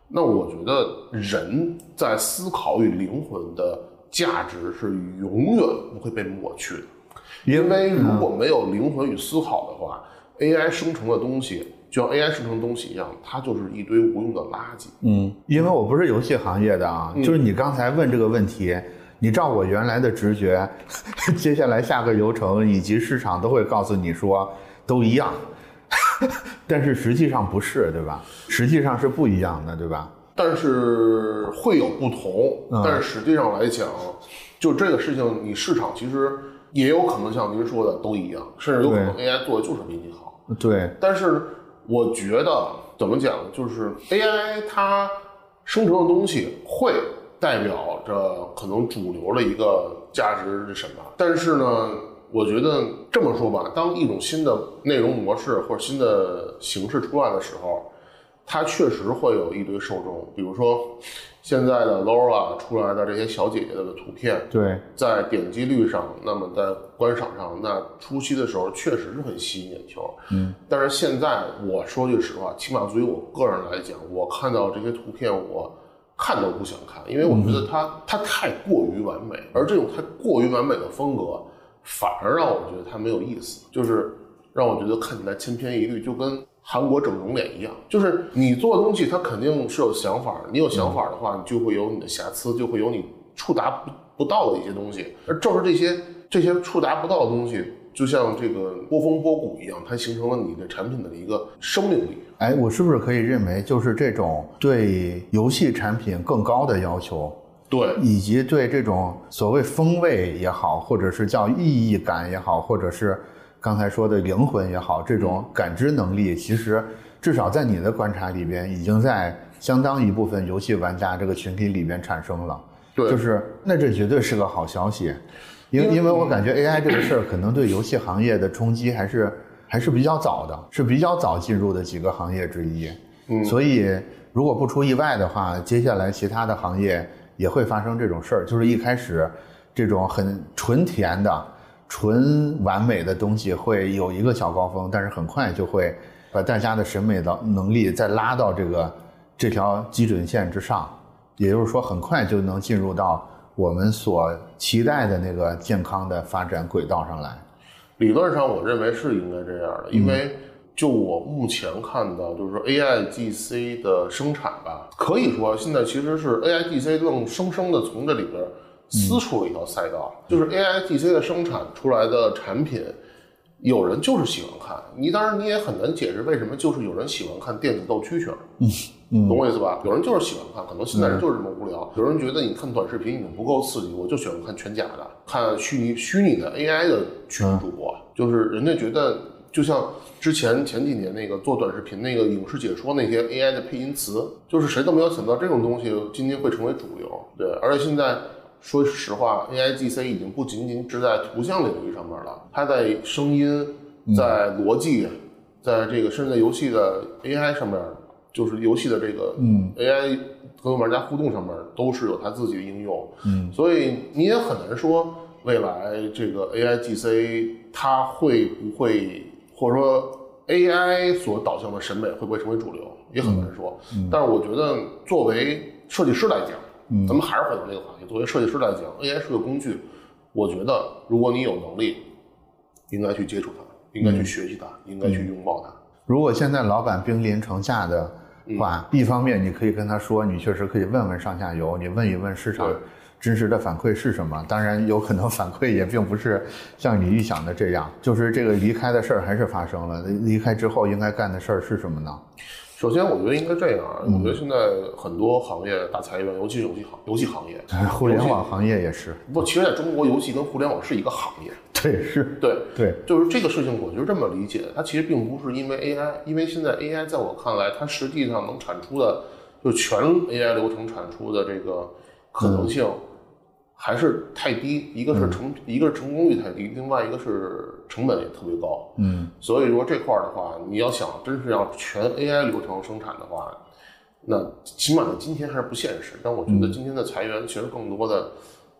那我觉得人在思考与灵魂的价值是永远不会被抹去的。因为如果没有灵魂与思考的话，AI 生成的东西就像 AI 生成的东西一样，它就是一堆无用的垃圾。嗯，因为我不是游戏行业的啊，就是你刚才问这个问题，你照我原来的直觉，接下来下个流程以及市场都会告诉你说都一样，但是实际上不是，对吧？实际上是不一样的，对吧？但是会有不同，但是实际上来讲，就这个事情，你市场其实也有可能像您说的都一样，甚至有可能 AI 做的就是比你好。对，但是我觉得怎么讲，就是 AI 它生成的东西会代表着可能主流的一个价值是什么，但是呢，我觉得这么说吧，当一种新的内容模式或者新的形式出来的时候，它确实会有一堆受众，比如说现在的 Laura 出来的这些小姐姐的图片，对，在点击率上，那么在观赏上，那初期的时候确实是很吸引眼球。嗯，但是现在我说句实话，起码作为我个人来讲，我看到这些图片，我看都不想看，因为我觉得它、它太过于完美，而这种太过于完美的风格，反而让我觉得它没有意思，就是让我觉得看起来千篇一律，就跟韩国整容脸一样。就是你做东西，它肯定是有想法的，你有想法的话，你就会有你的瑕疵，就会有你触达不不到的一些东西，而正是这些这些触达不到的东西。就像这个波峰波谷一样，它形成了你的产品的一个生命力。哎，我是不是可以认为，就是这种对游戏产品更高的要求，对，以及对这种所谓风味也好，或者是叫意义感也好，或者是刚才说的灵魂也好，这种感知能力，其实至少在你的观察里边，已经在相当一部分游戏玩家这个群体里边产生了。对就是那这绝对是个好消息，因因为因为我感觉 AI 这个事儿可能对游戏行业的冲击还是还是比较早的，是比较早进入的几个行业之一。嗯所以如果不出意外的话，接下来其他的行业也会发生这种事儿，就是一开始这种很纯甜的、纯完美的东西会有一个小高峰，但是很快就会把大家的审美的能力再拉到这个这条基准线之上，也就是说，很快就能进入到我们所期待的那个健康的发展轨道上来。理论上我认为是应该这样的，因为就我目前看到，就是说 AIGC 的生产吧，可以说现在其实是 AIGC 愣生生的从这里边撕出了一条赛道，就是 AIGC 的生产出来的产品。有人就是喜欢看，你当然你也很难解释为什么就是有人喜欢看电子斗蛐蛐儿，嗯懂我意思吧？有人就是喜欢看，可能现在人就是这么无聊。有人觉得你看短视频已经不够刺激，我就喜欢看全假的，看虚拟虚拟的 AI 的群主播，就是人家觉得就像之前前几年那个做短视频那个影视解说那些 AI 的配音词，就是谁都没有想到这种东西今天会成为主流。对，而且现在说实话，AIGC 已经不仅仅只在图像领域上面了，它在声音、在逻辑、在这个甚至在游戏的 AI 上面，就是游戏的这个嗯 AI 和玩家互动上面都是有它自己的应用。嗯，所以你也很难说未来这个 AIGC 它会不会，或者说 AI 所导向的审美会不会成为主流，也很难说。但是我觉得作为设计师来讲，咱们还是回到这个话题，作为设计师来讲，AI 是个工具，我觉得如果你有能力，应该去接触它，应该去学习它，应该去拥抱它。如果现在老板兵临城下的话，一方面你可以跟他说，你确实可以问问上下游，你问一问市场对真实的反馈是什么。当然，有可能反馈也并不是像你预想的这样，就是这个离开的事儿还是发生了。离开之后应该干的事儿是什么呢？首先，我觉得应该这样啊，我觉得现在很多行业大裁员，尤其是游戏行游戏行业，互联网行业也是，不，其实在中国，游戏跟互联网是一个行业。对，是，对，对，就是这个事情，我就这么理解，它其实并不是因为 AI，因为现在 AI 在我看来，它实际上能产出的，就全 AI 流程产出的这个可能性还是太低，一个是成，一个是成功率太低，另外一个是成本也特别高。嗯，所以说这块儿的话，你要想真是要全 AI 流程生产的话，那起码在今天还是不现实。但我觉得今天的裁员其实更多的，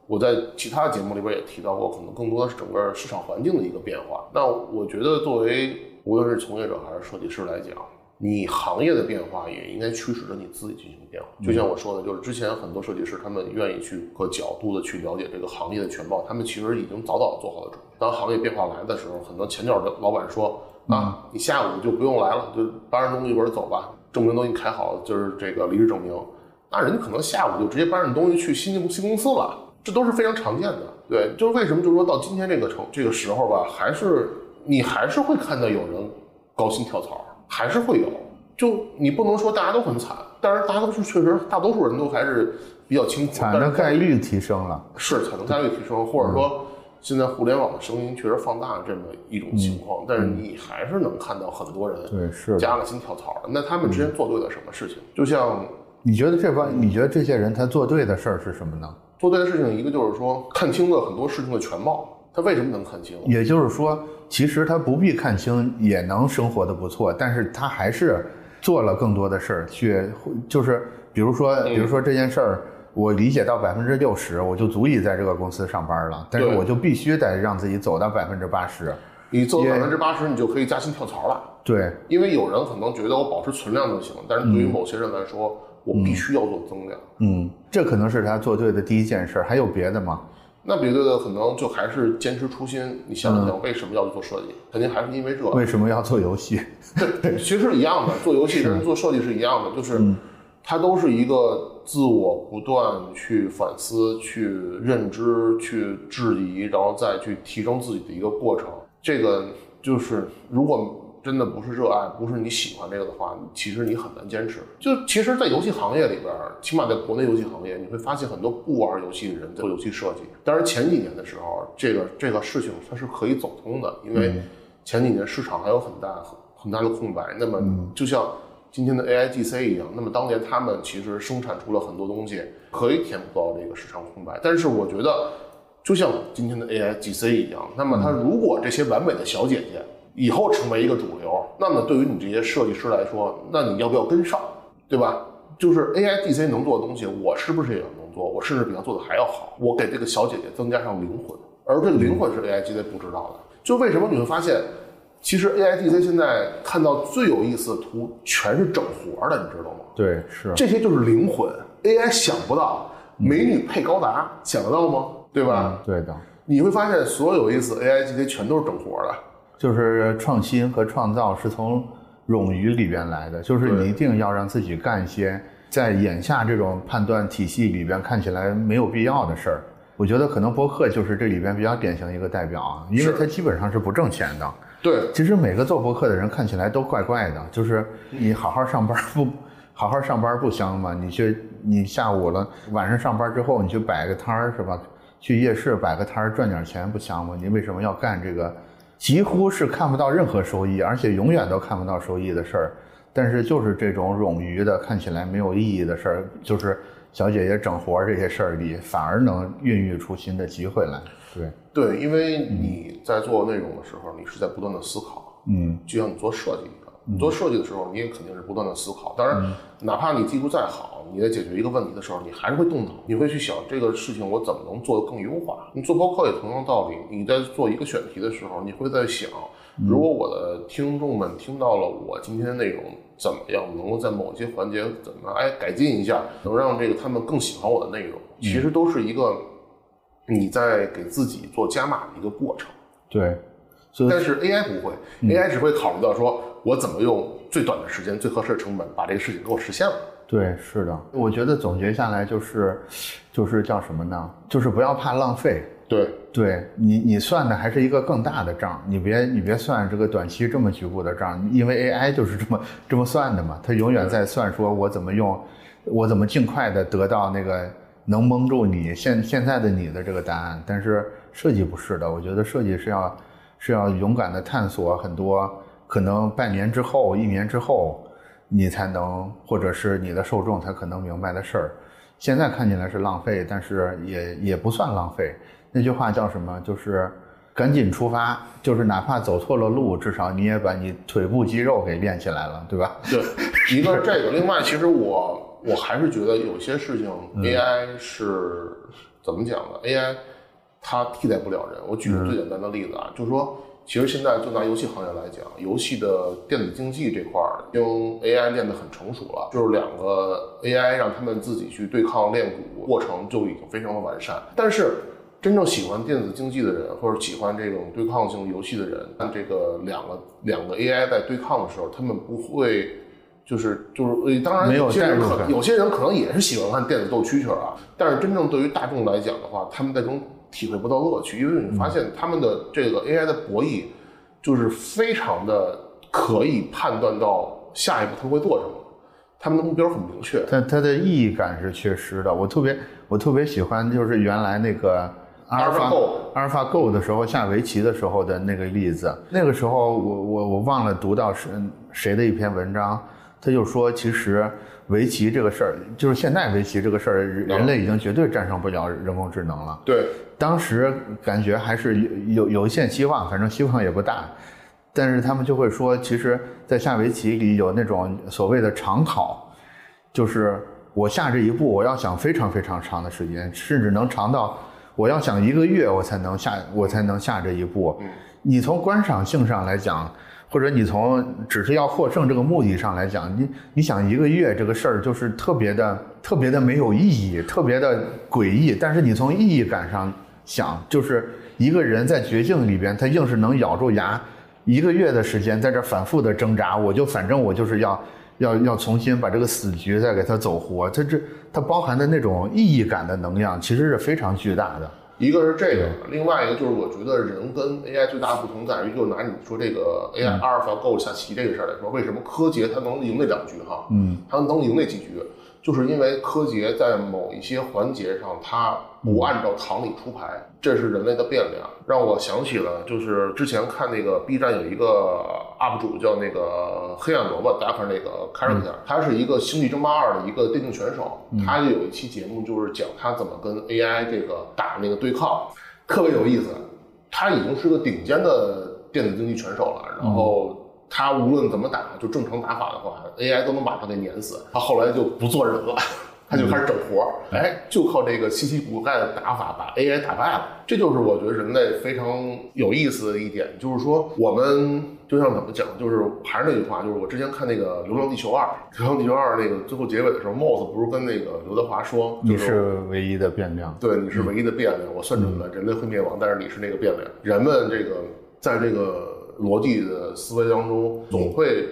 我在其他节目里边也提到过，可能更多的是整个市场环境的一个变化。那我觉得作为无论是从业者还是设计师来讲，你行业的变化也应该驱使着你自己进行变化。就像我说的，就是之前很多设计师他们愿意去各角度的去了解这个行业的全貌，他们其实已经早早做好了准备。当行业变化来的时候，很多前脚的老板说啊，你下午就不用来了，就搬着东西一会儿走吧，证明都给你开好，就是这个离职证明。那人家可能下午就直接搬着东西去新新公司了，这都是非常常见的。对，就是为什么就是说到今天这个成这个时候吧，还是你还是会看到有人高薪跳槽，还是会有。就你不能说大家都很惨，但是大多数确实大多数人都还是比较清苦，惨的概率提升了。是惨的概率提升，或者说现在互联网的声音确实放大了这么一种情况，但是你还是能看到很多人对，是加了薪跳槽的。那他们之前做对了什么事情？就像你觉得这帮你觉得这些人他做对的事儿是什么呢？做对的事情，一个就是说看清了很多事情的全貌。他为什么能看清？也就是说，其实他不必看清也能生活的不错，但是他还是做了更多的事儿去，就是比如说，比如说这件事儿，我理解到百分之六十，我就足以在这个公司上班了，但是我就必须得让自己走到百分之八十。你做也百分之八十，你就可以加薪跳槽了。对，因为有人可能觉得我保持存量就行，但是对于某些人来说，我必须要做增量。嗯，这可能是他做对的第一件事儿。还有别的吗？那别的可能就还是坚持初心。你想一想，为什么要做设计？肯定还是因为这。为什么要做游戏？对，其实是一样的，做游戏跟做设计是一样的，就是它都是一个自我不断去反思、去认知、去质疑，然后再去提升自己的一个过程。这个就是如果。真的不是热爱，不是你喜欢这个的话，其实你很难坚持。就其实，在游戏行业里边，起码在国内游戏行业，你会发现很多不玩游戏的人做游戏设计。当然，前几年的时候，这个这个事情它是可以走通的，因为前几年市场还有很大很很大的空白。那么，就像今天的 AIGC 一样，那么当年他们其实生产出了很多东西，可以填补到这个市场空白。但是，我觉得就像今天的 AIGC 一样，那么它如果这些完美的小姐姐。以后成为一个主流，那么对于你这些设计师来说，那你要不要跟上，对吧？就是 AI DC 能做的东西，我是不是也能做？我甚至比他做的还要好。我给这个小姐姐增加上灵魂，而这个灵魂是 AI DC 不知道的。就为什么你会发现，其实 AI DC 现在看到最有意思的图全是整活的，你知道吗？对，是这些就是灵魂，AI 想不到，美女配高达想得到吗？对吧？对的。你会发现，所有有意思 AI DC 全都是整活的。就是创新和创造是从冗余里边来的，就是你一定要让自己干一些在眼下这种判断体系里边看起来没有必要的事儿。我觉得可能博客就是这里边比较典型一个代表啊，因为它基本上是不挣钱的。对，其实每个做博客的人看起来都怪怪的，就是你好好上班不 好好上班不香吗？你去你下午了晚上上班之后你去摆个摊儿是吧？去夜市摆个摊儿赚点钱不香吗？你为什么要干这个？几乎是看不到任何收益，而且永远都看不到收益的事儿，但是就是这种冗余的、看起来没有意义的事儿，就是小姐姐整活这些事儿里，反而能孕育出新的机会来。对。对，因为你在做内容的时候，你是在不断的思考，嗯，就像你做设计你做设计的时候，你也肯定是不断的思考。当然，哪怕你技术再好，你在解决一个问题的时候，你还是会动脑，你会去想这个事情我怎么能做得更优化。你做播客也同样道理，你在做一个选题的时候，你会在想，如果我的听众们听到了我今天的内容怎么样，能够在某些环节怎么哎改进一下，能让这个他们更喜欢我的内容，其实都是一个你在给自己做加码的一个过程。对，但是 AI 不会、a i 只会考虑到说我怎么用最短的时间、最合适的成本把这个事情给我实现了。对，是的，我觉得总结下来就是，就是叫什么呢？就是不要怕浪费。对，对你，你算的还是一个更大的账，你别你别算这个短期这么局部的账，因为 AI 就是这么这么算的嘛，它永远在算说我怎么用，我怎么尽快的得到那个能蒙住你现现在的你的这个答案，但是设计不是的。我觉得设计是要是要勇敢的探索很多可能半年之后、一年之后你才能，或者是你的受众才可能明白的事儿。现在看起来是浪费，但是也也不算浪费。那句话叫什么？就是赶紧出发，就是哪怕走错了路，至少你也把你腿部肌肉给练起来了，对吧？对，一个是这个，另外其实我我还是觉得有些事情 AI 是怎么讲呢？AI 它替代不了人。我举个最简单的例子啊，就是说，其实现在就拿游戏行业来讲，游戏的电子竞技这块儿，经 AI 练得很成熟了，就是两个 AI 让他们自己去对抗练鼓，过程就已经非常的完善。但是真正喜欢电子竞技的人，或者喜欢这种对抗性游戏的人，这个两个两个 AI 在对抗的时候，他们不会。就是就是，当然有些人可有些人可能也是喜欢看电子斗蛐蛐啊，但是真正对于大众来讲的话，他们在中体会不到乐趣，因为你发现他们的这个 AI 的博弈，就是非常的可以判断到下一步他会做什么，他们的目标很明确，但它的意义感是缺失的。我特别我特别喜欢就是原来那个阿尔法阿尔法 Go 的时候下围棋的时候的那个例子，那个时候我我我忘了读到是谁的一篇文章。他就说，其实围棋这个事儿，就是现在围棋这个事儿，人类已经绝对战胜不了人工智能了。对，当时感觉还是有有有一线希望，反正希望也不大。但是他们就会说，其实，在下围棋里有那种所谓的长考，就是我下这一步，我要想非常非常长的时间，甚至能长到我要想一个月，我才能下，我才能下这一步。你从观赏性上来讲。或者你从只是要获胜这个目的上来讲，你你想一个月这个事儿就是特别的特别的没有意义，特别的诡异。但是你从意义感上想，就是一个人在绝境里边，他硬是能咬住牙，一个月的时间在这反复的挣扎，我就反正我就是要要要重新把这个死局再给他走活。它这它包含的那种意义感的能量，其实是非常巨大的。一个是这个，另外一个就是我觉得人跟 AI 最大的不同在于，就拿你说这个 AI 阿尔法 Go 下棋这个事儿来说，为什么柯洁他能赢那两局哈？嗯，他能赢那几局？就是因为柯洁在某一些环节上，他不按照常理出牌，这是人类的变量。让我想起了，就是之前看那个 B 站有一个 UP 主叫那个黑暗萝卜，大家看那个 character，他是一个《星际争霸二》的一个电竞选手，他就有一期节目就是讲他怎么跟 AI 这个打那个对抗，特别有意思。他已经是个顶尖的电子竞技选手了，然后。他无论怎么打，就正常打法的话，AI 都能把他给碾死。他后来就不做人了，他就开始整活儿，哎，就靠这个稀奇古怪的打法把 AI 打败了。这就是我觉得人类非常有意思的一点，就是说我们就像怎么讲，就是还是那句话，就是我之前看那个《流浪地球二》，《流浪地球二》那个最后结尾的时候，Moss 不是跟那个刘德华说，你是唯一的变量，对，你是唯一的变量，我算准了人类会灭亡，但是你是那个变量。人们这个在这个。逻辑的思维当中，总会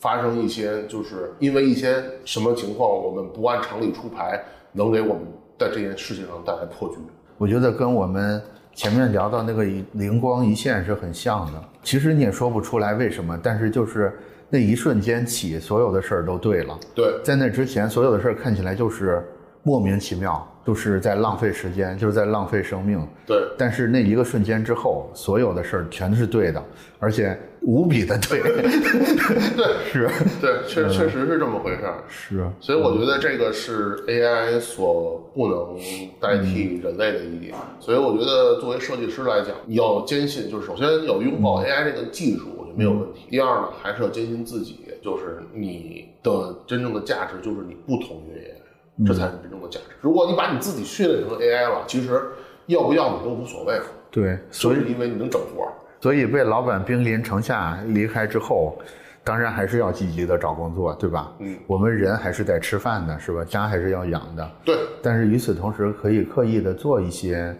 发生一些，就是因为一些什么情况，我们不按常理出牌，能给我们在这件事情上带来破局。我觉得跟我们前面聊到那个灵光一现是很像的。其实你也说不出来为什么，但是就是那一瞬间起，所有的事儿都对了。对，在那之前，所有的事儿看起来就是莫名其妙。就是在浪费时间，就是在浪费生命。对，但是那一个瞬间之后，所有的事儿全是对的，而且无比的对。对，是，对，确确实是这么回事儿。是，所以我觉得这个是 AI 所不能代替人类的一点。所以我觉得作为设计师来讲，你要坚信，就是首先要拥抱 AI 这个技术，我觉得没有问题。第二呢，还是要坚信自己，就是你的真正的价值就是你不同于 AI。这才是真正的价值。如果你把你自己训练成 AI 了，其实要不要你都无所谓了。对，所以因为你能整活。所以被老板兵临城下离开之后，当然还是要积极的找工作，对吧？嗯。我们人还是得吃饭的，是吧？家还是要养的。对。但是与此同时，可以刻意的做一些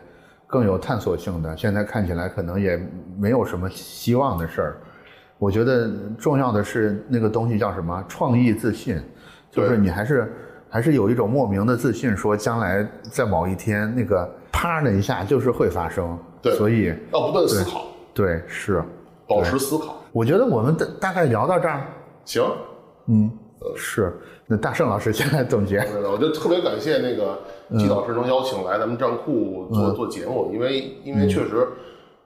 更有探索性的，现在看起来可能也没有什么希望的事儿。我觉得重要的是那个东西叫什么？创意自信，就是你还是。还是有一种莫名的自信，说将来在某一天那个啪的一下就是会发生。对，所以要不断思考。对，是保持思考。我觉得我们大大概聊到这儿。行，嗯，是，那大圣老师先来总结。我就特别感谢那个季老师能邀请来咱们站库做做节目，因为因为确实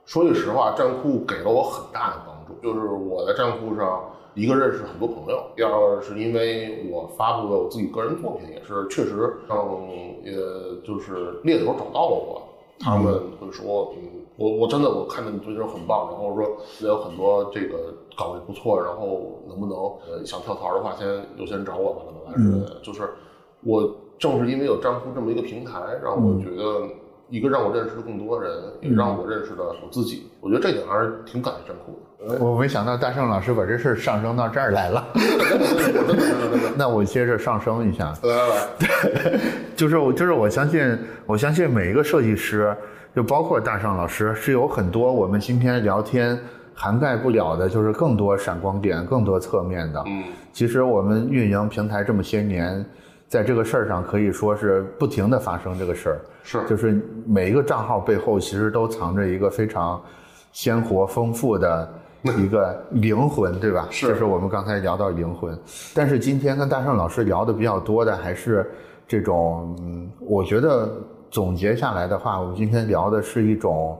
说句实话，站库给了我很大的帮助。就是我在站库上，一个认识很多朋友，第二是因为我发布了我自己个人作品，也是确实让呃就是猎头找到了我，他们会说，嗯，我我真的我看到你最近很棒，然后我说也有很多这个岗位不错，然后能不能呃想跳槽的话，先优先找我吧，怎么来之类的。就是我正是因为有站库这么一个平台，让我觉得一个让我认识更多人，也让我认识了我自己。我觉得这点还是挺感谢站库的。我没想到大圣老师把这事儿上升到这儿来了。那我接着上升一下。来来来，对，就是我就是我相信，我相信每一个设计师，就包括大圣老师，是有很多我们今天聊天涵盖不了的，就是更多闪光点、更多侧面的。嗯，其实我们运营平台这么些年，在这个事儿上可以说是不停的发生这个事儿。是，就是每一个账号背后其实都藏着一个非常鲜活、丰富的。一个灵魂，对吧？是，就是我们刚才聊到灵魂。但是今天跟大圣老师聊的比较多的，还是这种，嗯，我觉得总结下来的话，我们今天聊的是一种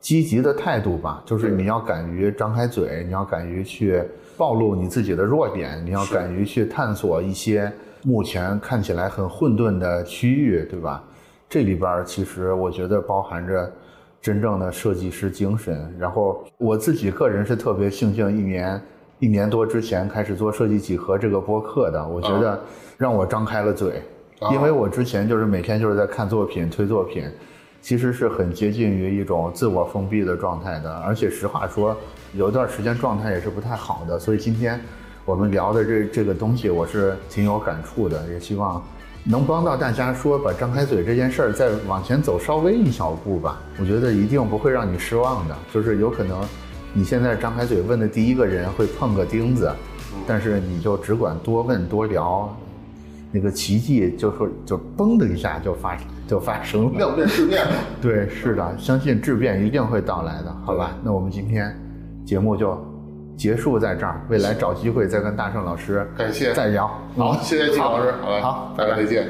积极的态度吧。就是你要敢于张开嘴，你要敢于去暴露你自己的弱点，你要敢于去探索一些目前看起来很混沌的区域，对吧？这里边其实我觉得包含着。真正的设计师精神，然后我自己个人是特别庆幸一年一年多之前开始做设计几何这个播客的，我觉得让我张开了嘴，因为我之前就是每天就是在看作品推作品，其实是很接近于一种自我封闭的状态的，而且实话说，有一段时间状态也是不太好的，所以今天我们聊的这这个东西，我是挺有感触的，也希望。能帮到大家说把张开嘴这件事儿再往前走稍微一小步吧，我觉得一定不会让你失望的。就是有可能你现在张开嘴问的第一个人会碰个钉子，但是你就只管多问多聊，那个奇迹就说就嘣的一下就发就发生了，量变质变。对，是的，相信质变一定会到来的，好吧？那我们今天节目就。结束在这儿，未来找机会再跟大圣老师感谢再聊。好，谢谢季老师，好，大家再见。